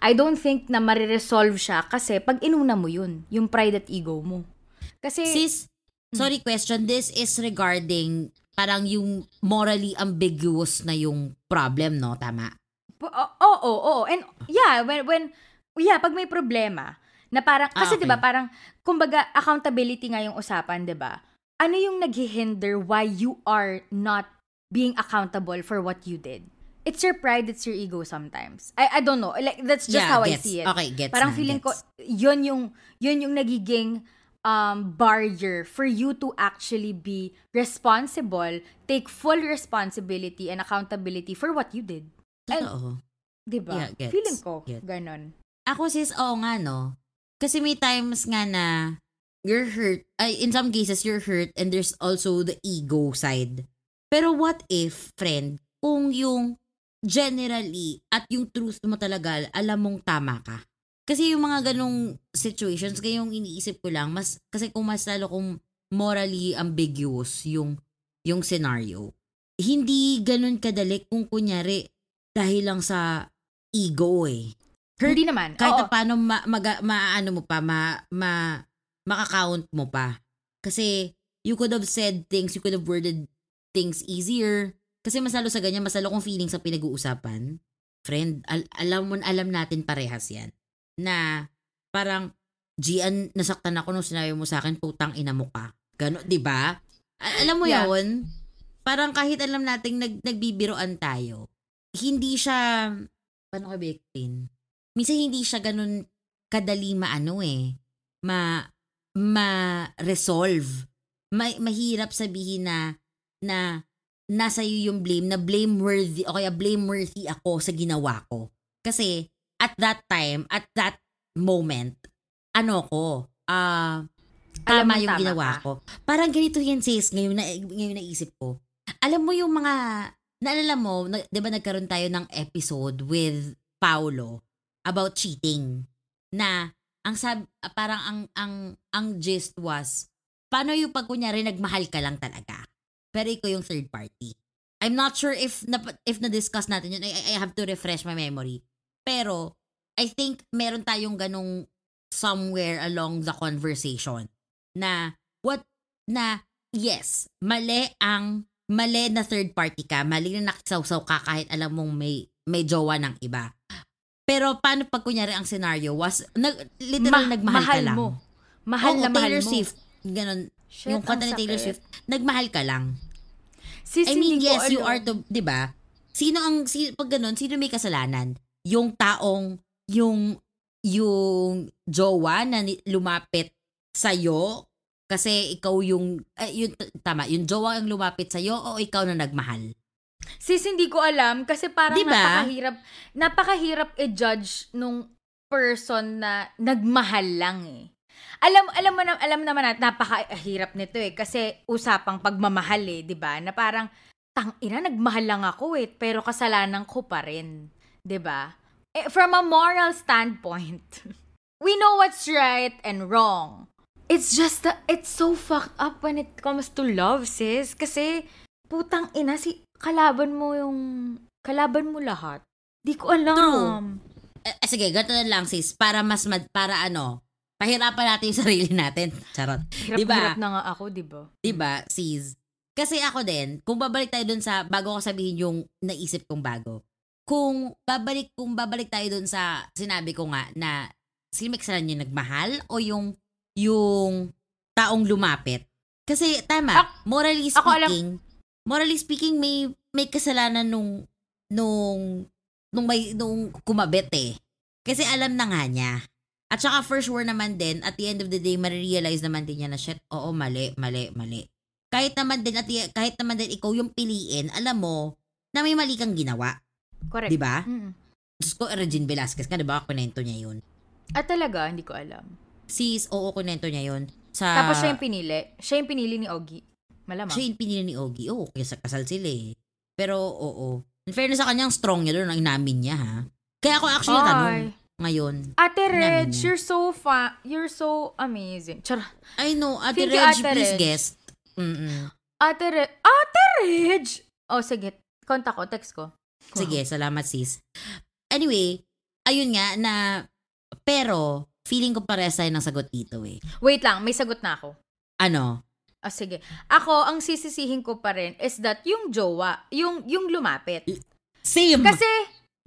I don't think na mariresolve siya kasi pag inuna mo 'yun, yung pride at ego mo. Kasi Sis, sorry question. This is regarding parang yung morally ambiguous na yung problem, no? Tama? Oo, oo, oo. And yeah, when when yeah, pag may problema na parang Ah, kasi okay. 'di ba parang kumbaga accountability nga yung usapan, 'di ba? Ano yung naghihinder why you are not being accountable for what you did? It's your pride, it's your ego sometimes. I I don't know. Like that's just Yeah, how I gets. see it. Okay, gets Parang na, feeling gets. ko yun yung yun yung nagiging um barrier for you to actually be responsible, take full responsibility and accountability for what you did. Totoo. 'Di ba? Yeah, gets. Feeling ko, Gets. ganon. Ako sis, oo nga no. Kasi may times nga na you're hurt. Ay, in some cases, you're hurt and there's also the ego side. Pero what if, friend, kung yung generally at yung truth mo talaga, alam mong tama ka. Kasi yung mga ganong situations, kaya yung iniisip ko lang, mas, kasi kung mas lalo kung morally ambiguous yung, yung scenario, hindi ganun kadali kung kunyari dahil lang sa ego eh Hindi naman. kahit Oo. na paano ma, maga- maano mo pa, ma, ma, makakount mo pa. Kasi you could have said things, you could have worded things easier. Kasi masalo sa ganyan, masalo kung feelings sa pinag-uusapan. Friend, al- alam mo, alam natin parehas yan. Na parang, Gian, nasaktan ako nung sinabi mo sa akin, putang ina mo ka. Gano, di ba? A- alam mo Yeah. yun? Parang kahit alam nating nag, nagbibiroan tayo, hindi siya, paano ko ba-explain? minsan hindi siya ganun kadali maano eh, ma, ma-resolve. Ma- mahirap sabihin na, na nasa iyo yung blame, na blameworthy, o kaya blameworthy ako sa ginawa ko. Kasi, at that time, at that moment, ano ko, ah, Alam tama yung tama ginawa ka. ko. Parang ganito yan, sis, ngayon, na, ngayon naisip ko. Alam mo yung mga, naalala mo, na, di ba nagkaroon tayo ng episode with Paulo about cheating na ang sab parang ang ang ang gist was paano yung pag kunyari nagmahal ka lang talaga pero ikaw yung third party. I'm not sure if na, if na-discuss natin yun. I, I have to refresh my memory. Pero I think meron tayong ganong somewhere along the conversation na what na yes mali ang mali na third party ka. Mali na nakisawsaw ka kahit alam mong may may jowa ng iba. Pero paano pag kunyari ang scenario was nag, literal Ma- nagmahal ka mahal lang? mo. Mahal Oo, na mahal Taylor mo. Swift ganun Shit, yung kanta ni Taylor. Swift nagmahal ka lang Sis, I mean yes you alam. are to 'di ba sino ang si, pag ganun sino may kasalanan yung taong yung yung jowa na lumapit sa kasi ikaw yung eh, yun, tama yung jowa ang lumapit sa o ikaw na nagmahal Sis, hindi ko alam kasi parang Diba? napakahirap, napakahirap i-judge nung person na nagmahal lang eh. Alam alam mo na alam naman natin napakahirap nito eh kasi usapang pagmamahal eh, 'di ba? Na parang tang ina nagmahal lang ako eh pero kasalanan ko pa rin, 'di ba? Eh, from a moral standpoint, we know what's right and wrong. It's just that it's so fucked up when it comes to love, sis. Kasi putang ina si kalaban mo yung kalaban mo lahat. Di ko alam. eh, eh, sige ganito lang sis para mas mad, para ano pahirapan natin yung sarili natin charot Hirap, Diba? hirap na nga ako, di ba? 'di ba sis kasi ako din kung babalik tayo dun sa bago ko sabihin yung naisip kong bago kung babalik kung babalik tayo dun sa sinabi ko nga na may kasalanan yung nagmahal o yung yung taong lumapit kasi tama Ak- morally alam- speaking morally speaking may may kasalanan nung nung nung may nung kumabit eh. Kasi alam na nga niya. At saka for sure naman din, at the end of the day, marirealize naman din niya na shit, oo, mali, mali, mali. Kahit naman din, at kahit naman din ikaw yung piliin, alam mo, na may mali kang ginawa. Correct. Di ba? Mm. Diyos ko, Regine Velasquez ka, di ba? Kunento niya yun. At talaga, hindi ko alam. Sis, oo, kunento niya yun. Sa, Tapos siya yung pinili. Siya yung pinili ni Ogie. Malamang. siya yung pinili ni Ogie. Oo, kaya sa kasal sila eh. Pero, oo. In fairness sa kanyang strong niya doon, ang inamin niya ha. Kaya ako actually Ay. tanong ngayon. Ate Reg, niya. you're so fa- you're so amazing. Char. I know, Ate Thank you, Reg, Ate please Reg. guest. Mm-mm. Ate Reg. Ate Reg! Oh, sige. Kontak ko, text ko. Sige, salamat sis. Anyway, ayun nga na, pero, feeling ko pares tayo ng sagot dito eh. Wait lang, may sagot na ako. Ano? Ah, sige. Ako, ang sisisihin ko pa rin is that yung jowa, yung, yung lumapit. Same! Kasi,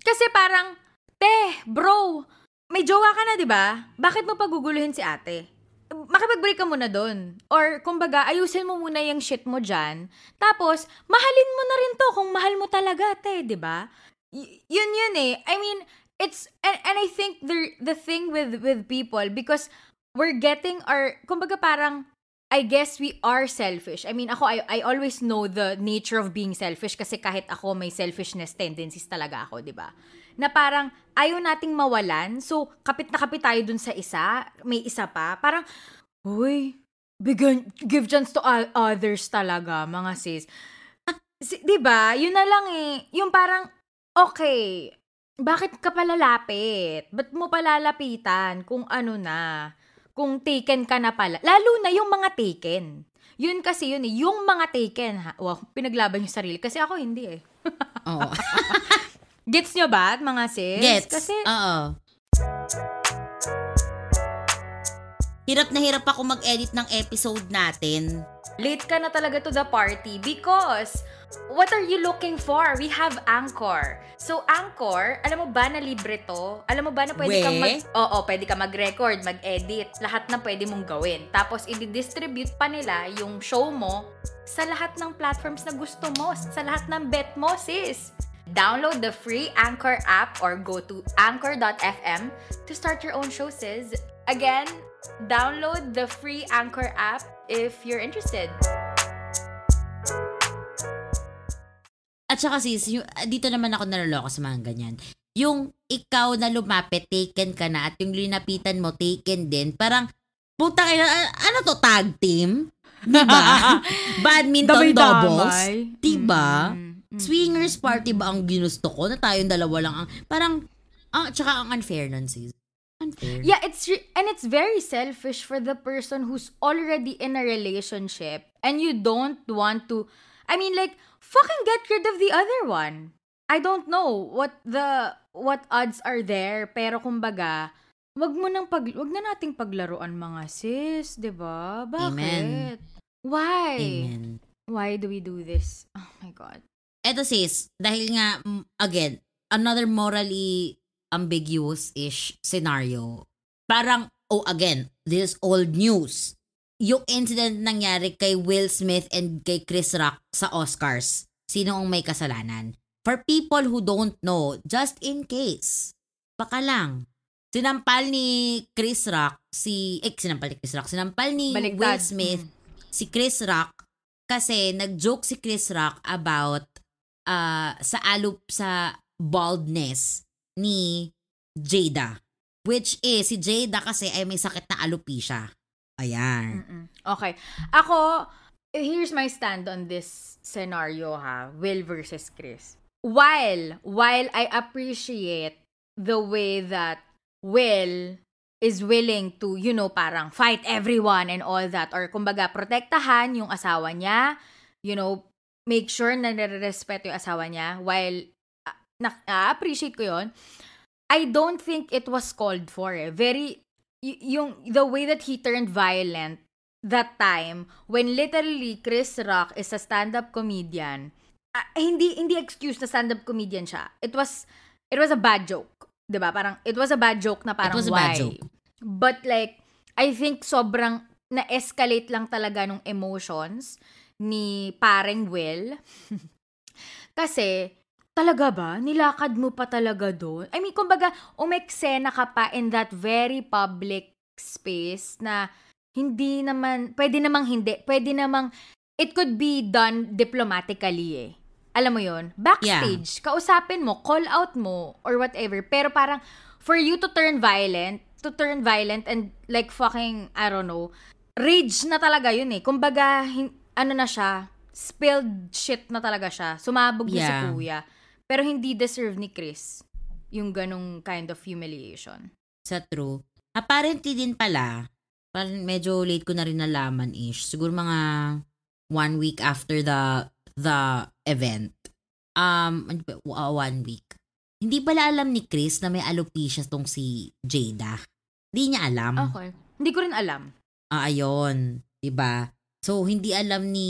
kasi parang, te, bro, may jowa ka na, di ba? Bakit mo paguguluhin si ate? Makipag-break ka muna doon. Or, kumbaga, ayusin mo muna yung shit mo dyan. Tapos, mahalin mo na rin to kung mahal mo talaga, te, di ba? Y- yun yun eh. I mean, it's, and, and I think the, the thing with, with people, because we're getting our, kumbaga parang, I guess we are selfish. I mean, ako, I, I always know the nature of being selfish kasi kahit ako may selfishness tendencies talaga ako, di ba? Na parang ayaw nating mawalan. So, kapit na kapit tayo dun sa isa, may isa pa. Parang, uy, bigyan, give chance to others talaga, mga sis. Si, di ba? Yun na lang eh. Yung parang, okay, bakit ka palalapit? Ba't mo palalapitan kung ano na? Kung taken ka na pala. Lalo na yung mga taken. Yun kasi yun eh. Yung mga taken, ha? Wow, pinaglaban yung sarili. Kasi ako hindi eh. Oo. Gets nyo ba, mga sis? Gets. Kasi, Oo. Hirap na hirap ako mag-edit ng episode natin. late ka na talaga to the party because what are you looking for? We have Anchor. So, Anchor, alam mo ba na libre to? Alam mo ba na pwede We? kang mag... Oo, pwede ka mag-record, mag-edit. Lahat na pwede mong gawin. Tapos, i-distribute pa nila yung show mo sa lahat ng platforms na gusto mo. Sa lahat ng bet mo, sis. Download the free Anchor app or go to anchor.fm to start your own show, sis. Again, download the free Anchor app if you're interested. At saka sis, yung, dito naman ako naloloko sa mga ganyan. Yung ikaw na lumapit, taken ka na, at yung linapitan mo, taken din. Parang, puta kayo, ano to, tag team? Diba? Badminton doubles? Diba? Swingers party ba ang ginusto ko? Na tayong dalawa lang ang, parang, ah, tsaka ang unfair nun sis. Unfair. Yeah, it's re- and it's very selfish for the person who's already in a relationship and you don't want to I mean like fucking get rid of the other one. I don't know what the what odds are there pero kumbaga wag mo nang pag wag na nating paglaruan mga sis, 'di ba? Bakit? Amen. Why? Amen. Why do we do this? Oh my god. Eto sis, dahil nga, again, another morally ambiguous-ish scenario. Parang, oh again, this is old news. Yung incident nangyari kay Will Smith and kay Chris Rock sa Oscars. Sino ang may kasalanan? For people who don't know, just in case, baka lang, sinampal ni Chris Rock si, eh, sinampal ni Chris Rock, sinampal ni Baliktad. Will Smith Mm. si Chris Rock kasi nag-joke si Chris Rock about uh, sa alup sa baldness ni Jada. Which is, si Jada kasi ay may sakit na alopecia. Ayan. Mm-mm. Okay. Ako, here's my stand on this scenario ha. Will versus Chris. While, while I appreciate the way that Will is willing to, you know, parang fight everyone and all that. Or kumbaga, protektahan yung asawa niya. You know, make sure na nare-respeto yung asawa niya. While, uh, na- na-appreciate ko yon I don't think it was called for eh. Very, y- yung the way that he turned violent that time when literally Chris Rock is a stand-up comedian ah, hindi hindi excuse na stand-up comedian siya it was it was a bad joke ba parang it was a bad joke na parang was a why bad joke. but like I think sobrang na-escalate lang talaga nung emotions ni pareng Will kasi Talaga ba? Nilakad mo pa talaga doon? I mean, kumbaga, umeksena ka pa in that very public space na hindi naman, pwede namang hindi, pwede namang, it could be done diplomatically eh. Alam mo yon Backstage, kausapin mo, call out mo, or whatever. Pero parang, for you to turn violent, to turn violent and like fucking, I don't know, rage na talaga yun eh. Kumbaga, hin- ano na siya, spilled shit na talaga siya. Sumabog na si Yeah. kuya. Pero hindi deserve ni Chris yung ganong kind of humiliation. Sa true. Apparently din pala, parang medyo late ko na rin nalaman ish. Siguro mga one week after the the event. Um, ano one week. Hindi pala alam ni Chris na may alopecia tong si Jada. Hindi niya alam. Okay. Hindi ko rin alam. Ah, ayun. 'Di ba? So, hindi alam ni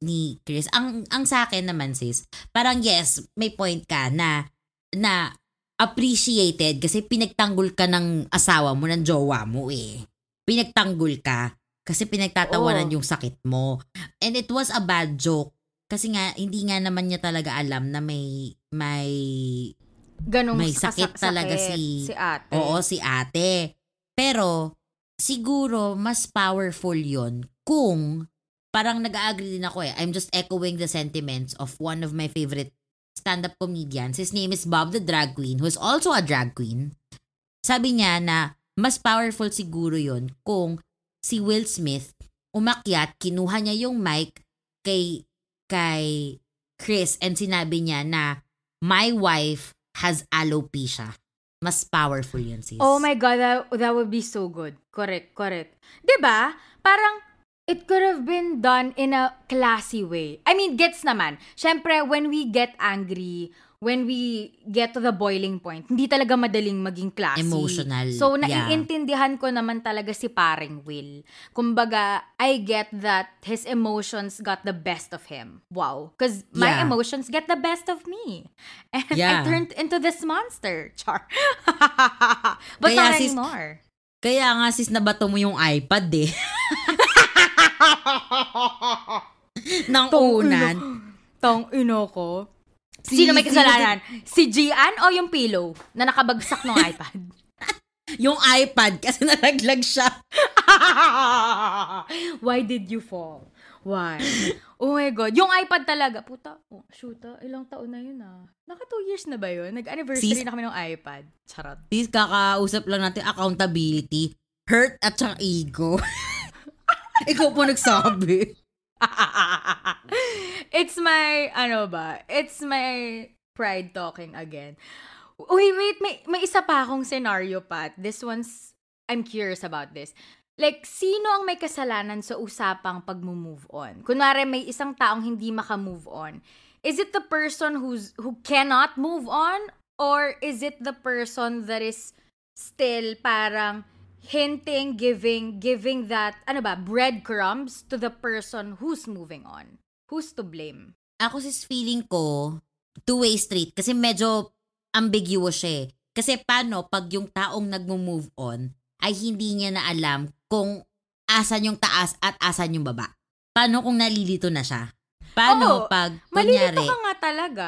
ni Chris. Ang ang sa akin naman sis, parang yes, may point ka na na appreciated kasi pinagtanggol ka ng asawa mo, ng jowa mo eh. Pinagtanggol ka kasi pinagtatawanan Oo. yung sakit mo. And it was a bad joke. Kasi nga, hindi nga naman niya talaga alam na may, may, Ganong May kasak- sakit talaga si- si ate. oo, si ate. Pero, siguro, mas powerful yon kung, parang nag-agree din ako eh. I'm just echoing the sentiments of one of my favorite stand-up comedians. His name is Bob the Drag Queen, who is also a drag queen. Sabi niya na, mas powerful siguro yon kung si Will Smith umakyat, kinuha niya yung mic kay kay Chris and sinabi niya na my wife has alopecia. Mas powerful yun, sis. Oh my God, that, that would be so good. Correct, correct. ba? Parang, it could have been done in a classy way. I mean, gets naman. Siyempre, when we get angry, when we get to the boiling point, hindi talaga madaling maging classy. Emotional, So, yeah. naiintindihan ko naman talaga si paring Will. Kumbaga, I get that his emotions got the best of him. Wow. Because my Yeah. emotions get the best of me. And Yeah. I turned into this monster. Char. But Kaya not sis- anymore. Kaya nga sis, nabato mo yung iPad eh. Nang unan. Tong ino ko. Sino may Si- kasalanan? Si Gian o yung pillow na nakabagsak ng iPad? Yung iPad kasi nalaglag siya. Why did you fall? Why? Oh my God. Yung iPad talaga. Puta. Oh, shoot ah. Ilang taon na yun ah. Naka two years na ba yun? Nag-anniversary Sis- na kami ng iPad. Charot. Sis, kakausap lang natin accountability, hurt at saka ego. Ikaw po nagsabi. It's my, ano ba? It's my pride talking again. Wait, wait, may, may isa pa akong scenario, Pat. This one's, I'm curious about this. Like, sino ang may kasalanan sa usapang pag-move on? Kunwari, may isang taong hindi maka-move on. Is it the person who's who cannot move on? Or is it the person that is still parang hinting, giving, giving that, ano ba, breadcrumbs to the person who's moving on? Who's to blame? Ako sis feeling ko, two-way street kasi medyo ambiguous siya eh. Kasi paano pag yung taong nagmo-move on ay hindi niya na alam kung asan yung taas at asan yung baba? Paano kung nalilito na siya? Paano Oo, pag, Malilito kunyari, ka nga talaga.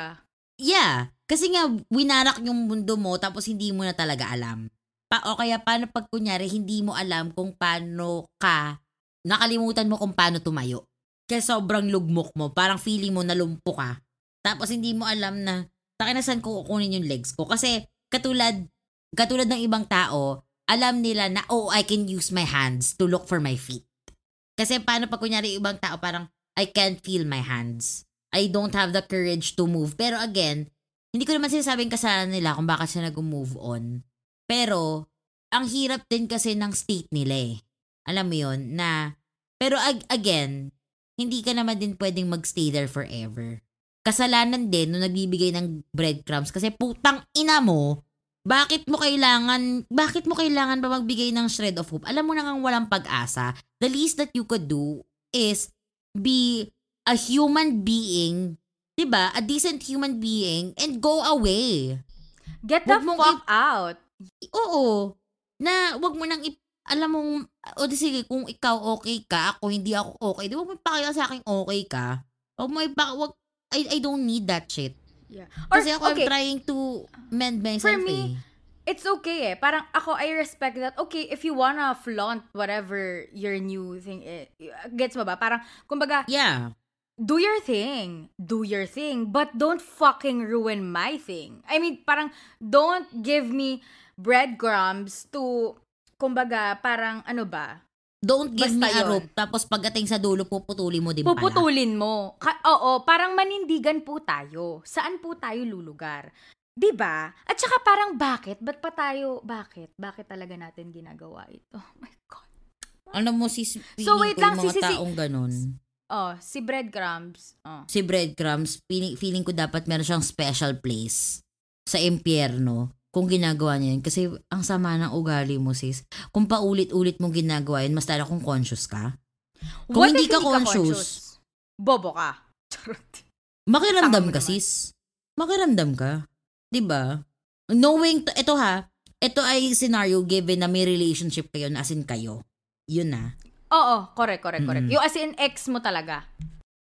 Yeah. Kasi nga, winarak yung mundo mo tapos hindi mo na talaga alam. Pa, o kaya paano pag kunyari hindi mo alam kung paano ka, nakalimutan mo kung paano tumayo. Kaya sobrang lugmok mo, parang feeling mo nalumpo ka. Tapos hindi mo alam na, takin na saan ko kukunin yung legs ko. Kasi katulad, katulad ng ibang tao, alam nila na, oh, I can use my hands to look for my feet. Kasi paano pag kunyari ibang tao, parang, I can't feel my hands. I don't have the courage to move. Pero again, hindi ko naman sinasabing kasalanan nila kung bakit siya nag-move on. Pero, ang hirap din kasi ng state nila eh. Alam mo yun, na, pero ag- again, hindi ka naman din pwedeng magstay there forever. Kasalanan din nung nagbibigay ng breadcrumbs kasi putang ina mo, bakit mo kailangan, bakit mo kailangan ba magbigay ng shred of hope? Alam mo na ngang walang pag-asa. The least that you could do is be a human being, 'di ba? A decent human being and go away. Get the fuck out. Oo. Na wag mo nang ip- alam mong, o di sige, kung ikaw okay ka, ako hindi ako okay, di wag mo ipakita sa akin okay ka. Wag mo ipaka, wag, I, I don't need that shit. Yeah. Or, Kasi ako okay, I'm trying to mend myself For me, eh. it's okay eh. Parang ako, I respect that. Okay, if you wanna flaunt whatever your new thing is, gets mo ba? Parang, kumbaga, Yeah. do your thing. Do your thing. But don't fucking ruin my thing. I mean, parang, don't give me breadcrumbs to, kumbaga, parang, ano ba? Don't give Basta me a yun. rope, tapos pagdating sa dulo, puputuli mo din pala. Puputulin mo. Ka- oo, parang manindigan po tayo. Saan po tayo lulugar? 'Di ba? At saka parang bakit? Ba't pa tayo, bakit? Bakit talaga natin ginagawa ito? Oh my God. Alam mo, sis, So, wait lang, yung mga si- si- si- taong ganun. Oh, si breadcrumbs. Oh. Si Breadcrumbs, feeling, feeling ko dapat meron siyang special place sa impyerno kung ginagawa niya yun. Kasi ang sama ng ugali mo, sis. Kung paulit-ulit mong ginagawa yun, mas lalo kung conscious ka. Kung What hindi if ka conscious, Bobo ka. Charot. makiramdam ka, sis. Makiramdam ka. 'Di ba? Knowing, to, ito ha, ito ay scenario given na may relationship kayo na as in kayo. Yun na. Oo, correct, correct, correct. Mm. Yung as in ex mo talaga.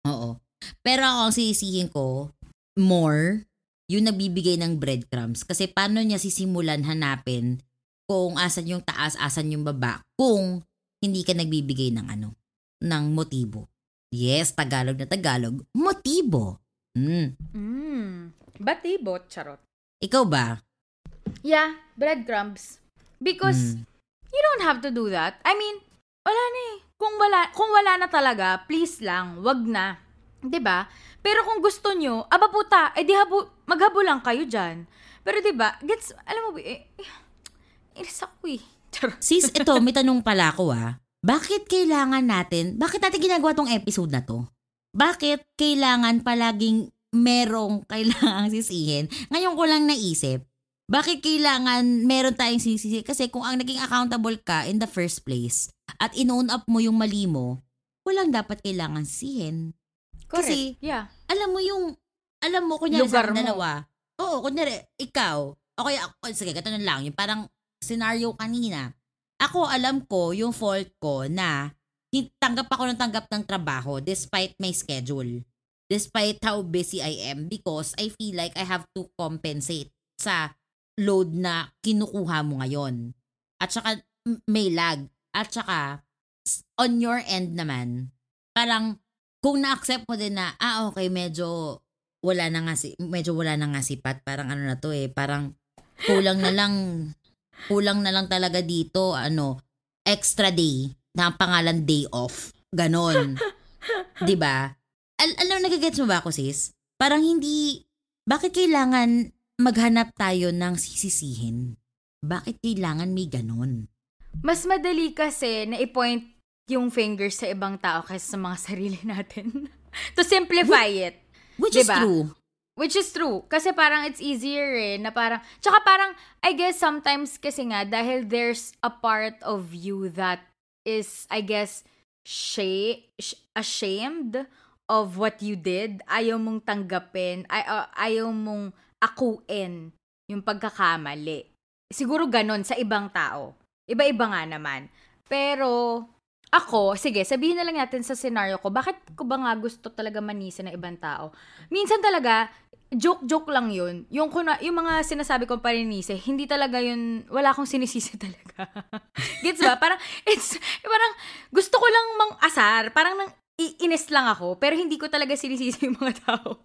Oo. Pero ako ang sisihin ko, more, yung nagbibigay ng breadcrumbs. Kasi paano niya sisimulan hanapin kung asan yung taas, asan yung baba, kung hindi ka nagbibigay ng ano, ng motibo. Yes, Tagalog na Tagalog, motibo. Hmm. Mm. Batibot, charot. Ikaw ba? Yeah, breadcrumbs. Because Hmm. you don't have to do that. I mean, wala na eh. Kung wala, kung wala na talaga, please lang, wag na. 'Di ba? Pero kung gusto nyo, aba puta, eh di habo, maghabo lang kayo dyan. Pero 'di ba gets, alam mo ba, eh, eh, inis ako eh. Sis, ito, may tanong pala ako ah. Bakit kailangan natin, bakit natin ginagawa tong episode na to? Bakit kailangan palaging merong kailangang sisihin? Ngayon ko lang naisip, bakit kailangan meron tayong sisisi? Kasi kung ang naging accountable ka in the first place at in-own up mo yung mali mo, walang dapat kailangan sisihin. Correct. Kasi- yeah. Alam mo yung, alam mo, kunyari Lugar sa mo. dalawa. Oo, kunyari, ikaw, o kaya, ako, sige, gato na lang, yung parang scenario kanina. Ako, alam ko, yung fault ko na tanggap ako ng tanggap ng trabaho despite my schedule. Despite how busy I am because I feel like I have to compensate sa load na kinukuha mo ngayon. At saka, may lag. At saka, on your end naman, parang kung na-accept mo din na, ah, okay, medyo wala na nga si, medyo wala na nga si Pat, parang ano na to eh, parang kulang na lang, kulang na lang talaga dito, ano, extra day, na ang pangalan day off. Ganon. 'Di ba? Al- alam, nagagets mo ba ako, sis? Parang hindi, bakit kailangan maghanap tayo ng sisisihin? Bakit kailangan may ganon? Mas madali kasi na i-point yung fingers sa ibang tao kaysa sa mga sarili natin. to simplify it. Which is Diba? true. Which is true. Kasi parang it's easier eh, na parang, tsaka parang, I guess sometimes kasi nga, dahil there's a part of you that is, I guess, sh- ashamed of what you did, ayaw mong tanggapin, ay, uh, ayaw mong akuin yung pagkakamali. Siguro ganon sa ibang tao. Iba-iba nga naman. Pero, ako, sige, sabihin na lang natin sa scenario ko, bakit ko ba nga gusto talaga manisa ng ibang tao? Minsan talaga, joke-joke lang yun. Yung, kuna, yung mga sinasabi kong paninise, hindi talaga yun, wala akong sinisisi talaga. Gets ba? Parang, it's, parang, gusto ko lang mang asar. Parang nang, iinis lang ako, pero hindi ko talaga sinisisi yung mga tao.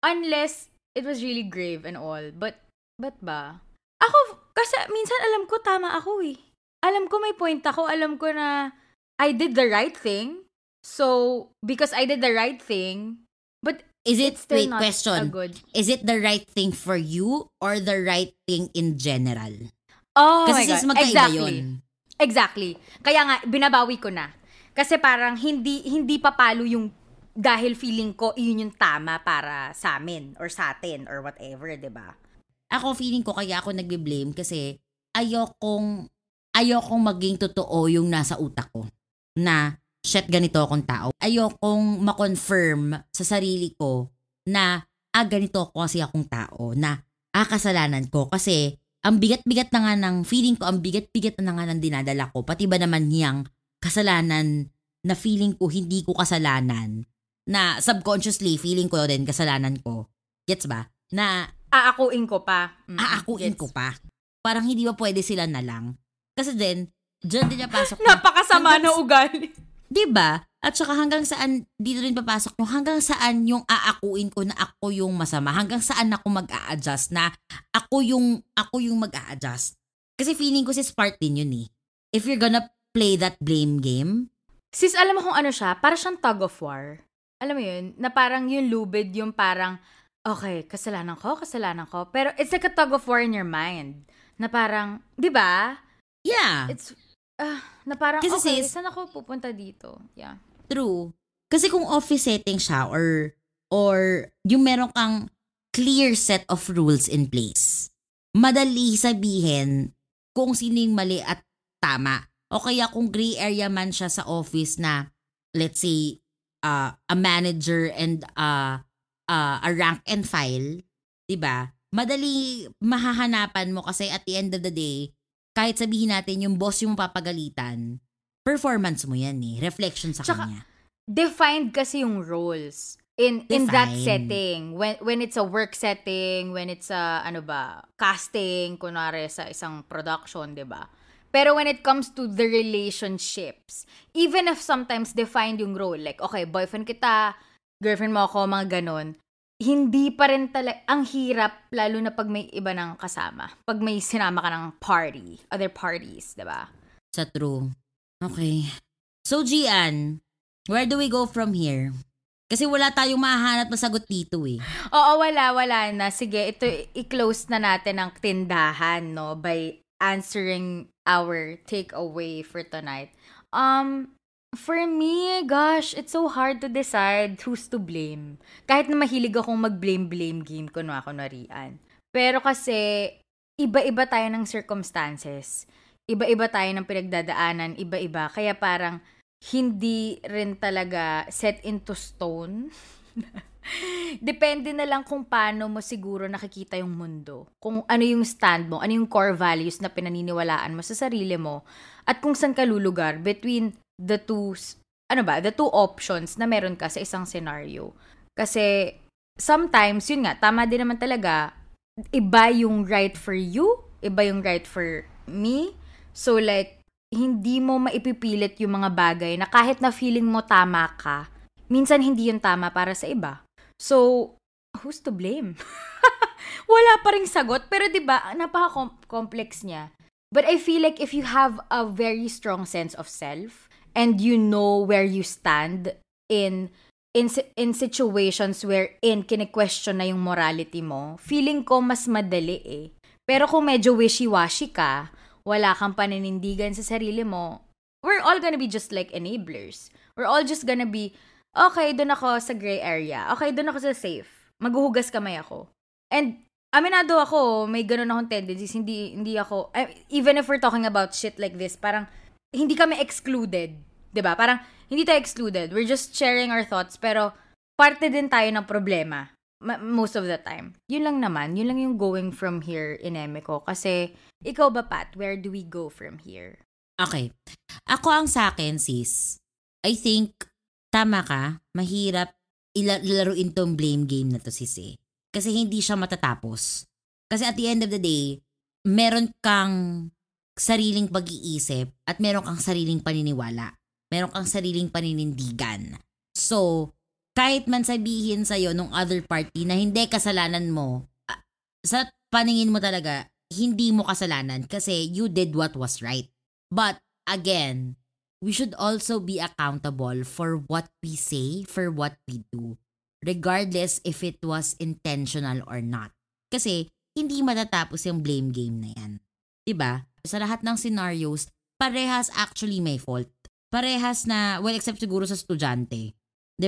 Unless, it was really grave and all. But, but ba? Ako, kasi minsan alam ko tama ako eh. Alam ko may point ako. Alam ko na I did the right thing. So, because I did the right thing, but Is it, it's still wait, not a question. good. Is it the right thing for you or the right thing in general? Oh my Kasi God. sis, magkaiba exactly. yun. Exactly. Kaya nga, binabawi ko na. Kasi parang hindi hindi papalo yung dahil feeling ko yun yung tama para sa amin or sa atin or whatever, 'di ba? Ako feeling ko kaya ako nagbe-blame kasi ayokong ayokong maging totoo yung nasa utak ko na shit ganito akong tao. Ayokong ma-confirm sa sarili ko na ah ganito ako kasi akong tao na ah kasalanan ko kasi ang bigat-bigat na nga ng feeling ko, ang bigat-bigat na nga ng dinadala ko, pati ba naman niyang kasalanan na feeling ko hindi ko kasalanan, na subconsciously feeling ko din kasalanan ko, Gets ba? Na Aakuin ko pa. Mm, aakuin gets. ko pa. Parang hindi ba pwede sila na lang? Kasi din, dyan din napasok yung- Napakasama hanggang na ugali. 'Di ba? At saka hanggang saan dito rin papasok yung hanggang saan yung aakuin ko na ako yung masama, hanggang saan ako mag-a-adjust na ako yung ako yung mag-a-adjust. Kasi feeling ko si part din yun eh. If you're gonna play that blame game, Sis, alam mo kung ano siya? Para siyang tug of war. Alam mo yun? Na parang yung lubid, yung parang, okay, kasalanan ko, kasalanan ko. Pero it's like a tug of war in your mind. Na parang, di ba? yeah, It's, ah, na parang, Kasi okay, sis- saan ako pupunta dito? Yeah. true. Kasi kung office setting siya or or yung meron kang clear set of rules in place, madali sabihin kung sino yung mali at tama. O kaya kung gray area man siya sa office na, let's say, uh, a manager and uh, uh, a rank and file, 'di ba? Madali mahahanapan mo kasi at the end of the day, kahit sabihin natin yung boss yung papagalitan, performance mo yan eh. Reflection sa Tsaka, kanya. Defined kasi yung roles in in that Defined. setting when when it's a work setting when it's a ano ba casting kunwari sa isang production 'di ba pero when it comes to the relationships even if sometimes defined yung role like okay boyfriend kita girlfriend mo ako mga ganon hindi pa rin talaga ang hirap lalo na pag may iba ng kasama pag may sinama ka ng party other parties ba Sa true. Okay. So, Gian, where do we go from here? Kasi wala tayong mahahanap na sagot dito eh. Oo, wala, wala na. Sige, ito, i-close na natin ang tindahan, no? By answering our takeaway for tonight. Um, for me, gosh, it's so hard to decide who's to blame. Kahit na mahilig akong mag-blame-blame game, kunwa kunwarian. Pero kasi, iba-iba tayo ng circumstances. Iba-iba tayo ng pinagdadaanan, iba-iba. Kaya parang, hindi rin talaga set into stone Depende na lang kung paano mo siguro nakikita yung mundo. Kung ano yung stand mo, ano yung core values na pinaniniwalaan mo sa sarili mo, at kung saan ka lulugar between the two, ano ba, the two options na meron ka sa isang scenario. Kasi sometimes, yun nga, tama din naman talaga, iba yung right for you, iba yung right for me. So like, hindi mo maipipilit yung mga bagay na kahit na feeling mo tama ka, minsan hindi yun tama para sa iba. So, who's to blame? Wala pa ring sagot, pero 'di ba, napaka-complex niya. But I feel like if you have a very strong sense of self and you know where you stand in in in situations where in kine-question na yung morality mo, feeling ko mas madali eh. Pero kung medyo wishy-washy ka, wala kang paninindigan sa sarili mo, we're all gonna be just like enablers. We're all just gonna be, okay, doon ako sa gray area. Okay, doon ako sa safe. Maghuhugas kamay ako. And, aminado ako, may ganun akong tendencies. Hindi, hindi ako, eh, even if we're talking about shit like this, parang, hindi kami excluded. ba Parang, hindi tayo excluded. We're just sharing our thoughts, pero, parte din tayo ng problema. Ma- most of the time. Yun lang naman. Yun lang yung going from here in Emiko. Kasi, ikaw ba, Pat? Where do we go from here? Okay. Ako ang sa akin, sis, I think, tama ka, mahirap ila- laruin tong blame game na to, sis eh. Kasi hindi siya matatapos. Kasi at the end of the day, meron kang sariling pag-iisip at meron kang sariling paniniwala. Meron kang sariling paninindigan. So, kahit man sabihin sa'yo nung other party na hindi kasalanan mo, ah, sa paningin mo talaga, hindi mo kasalanan kasi you did what was right. But again, we should also be accountable for what we say, for what we do, regardless if it was intentional or not. Kasi hindi matatapos yung blame game na yan. 'Di ba? Sa lahat ng scenarios, parehas actually may fault. Parehas na, well, except siguro sa estudyante.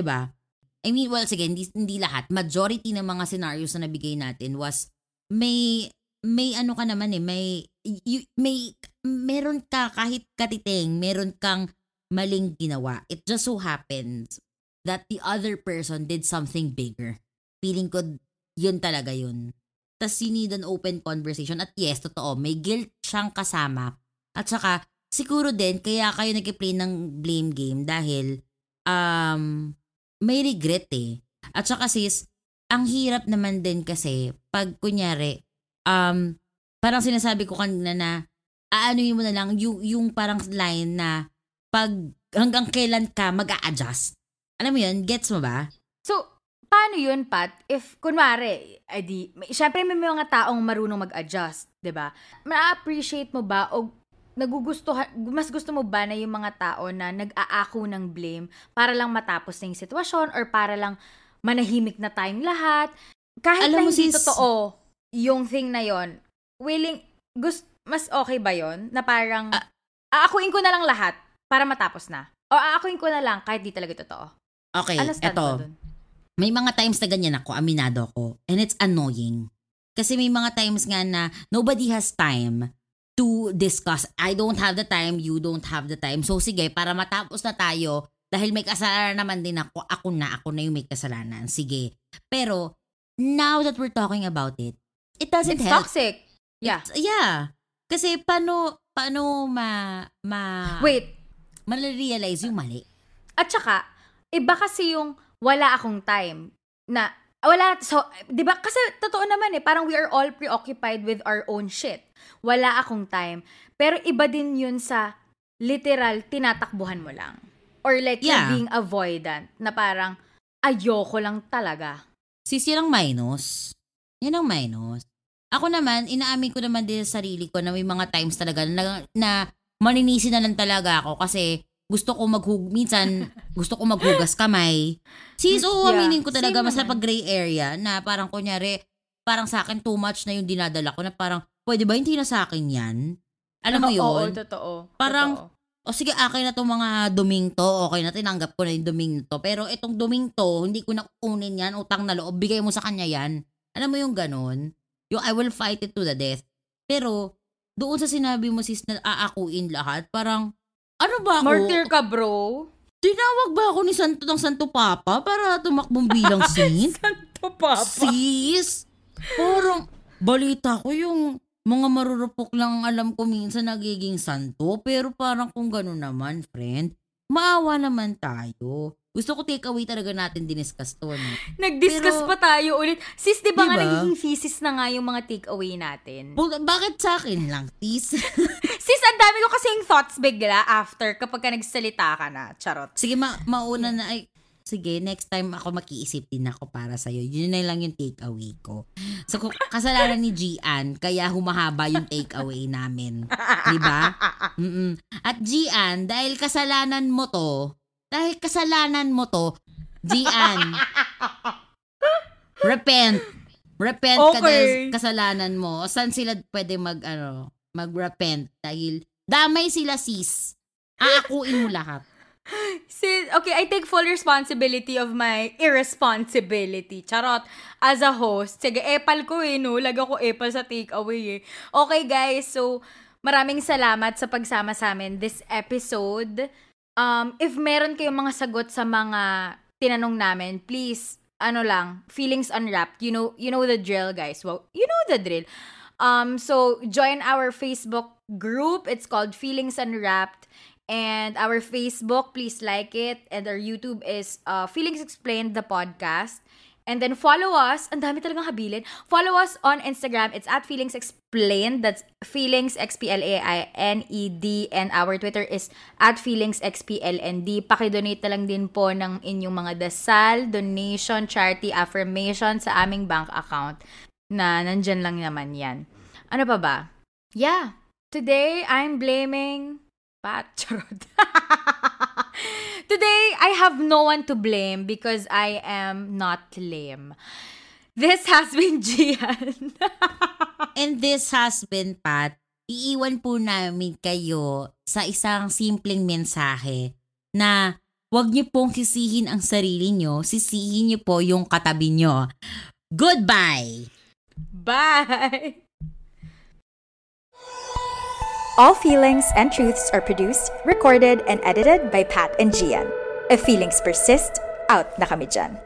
ba? I mean, well, sige, hindi, hindi lahat. Majority ng mga scenarios na nabigay natin was may may ano ka naman eh, may y- may meron ka kahit katiting, meron kang maling ginawa. It just so happens that the other person did something bigger. Feeling ko yun talaga yun. Tapos you need an open conversation. At yes, totoo, may guilt siyang kasama. At saka, siguro din, kaya kayo nag-play ng blame game dahil um, may regret eh. At saka sis, ang hirap naman din kasi pag kunyari, um, parang sinasabi ko kanina na aanuin mo na lang yung, yung parang line na pag hanggang kailan ka mag adjust Alam mo yun? Gets mo ba? So, paano yun, Pat? If, kunwari, edi, may, syempre may mga taong marunong mag-adjust, ba? Ma-appreciate mo ba o nagugustuhan, mas gusto mo ba na yung mga tao na nag-aako ng blame para lang matapos na yung sitwasyon or para lang manahimik na tayong lahat? Kahit Alam na mo, hindi sis- totoo yung thing na yon willing, gust, mas okay ba yon Na parang, Ah. aakuin ko na lang lahat para matapos na. O aakuin ko na lang kahit di talaga totoo. Okay, Ano eto. May mga times na ganyan ako, aminado ako. And it's annoying. Kasi may mga times nga na nobody has time to discuss. I don't have the time, you don't have the time. So sige, para matapos na tayo, dahil may kasalanan naman din ako, ako na, ako na yung may kasalanan. Sige. Pero, now that we're talking about it, it doesn't It's help. toxic. Yeah. Yeah. Kasi paano, paano ma, ma, Wait, ma-realize yung mali? At saka, iba kasi yung wala akong time na wala so 'di ba kasi totoo naman eh parang we are all preoccupied with our own shit. Wala akong time. Pero iba din yun sa literal tinatakbuhan mo lang. Or like Yeah. being avoidant na parang ayoko lang talaga. Sis, yan ang minus. Yan ang minus. Ako naman, inaamin ko naman din sa sarili ko na may mga times talaga na, na maninisi na lang talaga ako kasi gusto ko maghug minsan gusto ko maghugas kamay. Sis, oo, Yeah, aminin ko talaga same mas na naman. pag gray area na parang kunyari, parang sa akin too much na yung dinadala ko na parang, pwede ba hindi na sa akin yan? Alam mo Oo, yun? totoo. Parang- totoo. o sige, akin na tong mga duming to, okay na, tinanggap ko na yung duming to. Pero itong duming to, hindi ko na kukunin yan, utang na loob, bigay mo sa kanya yan. Alam mo yung ganun? Yung I will fight it to the death. Pero, doon sa sinabi mo sis na aakuin lahat, parang, ano ba ako? Martyr ka, bro. Tinawag ba ako ni Santo ng Santo Papa para tumakbong bilang saint? Santo Papa. Sis, parang balita ko yung mga marurupok lang ang alam ko minsan nagiging santo. Pero parang kung gano'n naman, friend, maawa naman tayo. Gusto ko take away talaga natin diniscuss to. No? Nag-discuss Pero- pa tayo ulit. Sis, di ba nga Diba? nagiging thesis na nga yung mga takeaway natin? Bu- bakit sa akin lang, sis? Sis, ang dami ko kasing thoughts bigla after kapag ka nagsalita ka na. Charot. Sige, ma- mauna na. Ay, sige, next time ako makiisip din ako para sa'yo. Yun na lang yung take away ko. So, kasalanan ni Gian, kaya humahaba yung take away namin. Di ba? At Gian, dahil kasalanan mo to, dahil kasalanan mo to, Gian, repent. Repent ka Okay. dahil kasalanan mo. Saan sila pwede mag, ano, mag-repent? Dahil damay sila sis. Aakuin mo lahat. Sis, okay, I take full responsibility of my irresponsibility. Charot. As a host, sige, epal ko eh, no? Lag ako epal sa takeaway eh. Okay, guys, so, maraming salamat sa pagsama sa amin this episode. Um, if meron kayong mga sagot sa mga tinanong namin, please, ano lang, feelings unwrapped. You know, you know the drill, guys. Well, you know the drill. Um, so join our Facebook group. It's called Feelings Unwrapped. And our Facebook, please like it. And our YouTube is uh, Feelings Explained, the podcast. And then follow us. Ang dami talagang habilin. Follow us on Instagram. It's at Feelings Explained. That's Feelings X-P-L-A-I-N-E-D. And our Twitter is at Feelings X-P-L-N-D. Pakidonate na lang din po ng inyong mga dasal, donation, charity, affirmation sa aming bank account na nandyan lang naman yan. Ano pa ba? Yeah. Today, I'm blaming Pat. Today, I have no one to blame because I am not lame. This has been Gian. And this has been Pat. Iiwan po namin kayo sa isang simpleng mensahe na huwag niyo pong sisihin ang sarili niyo, sisihin niyo po yung katabi niyo. Goodbye! Bye! All feelings and truths are produced, recorded, and edited by Pat and Gian. If feelings persist, out na kami dyan.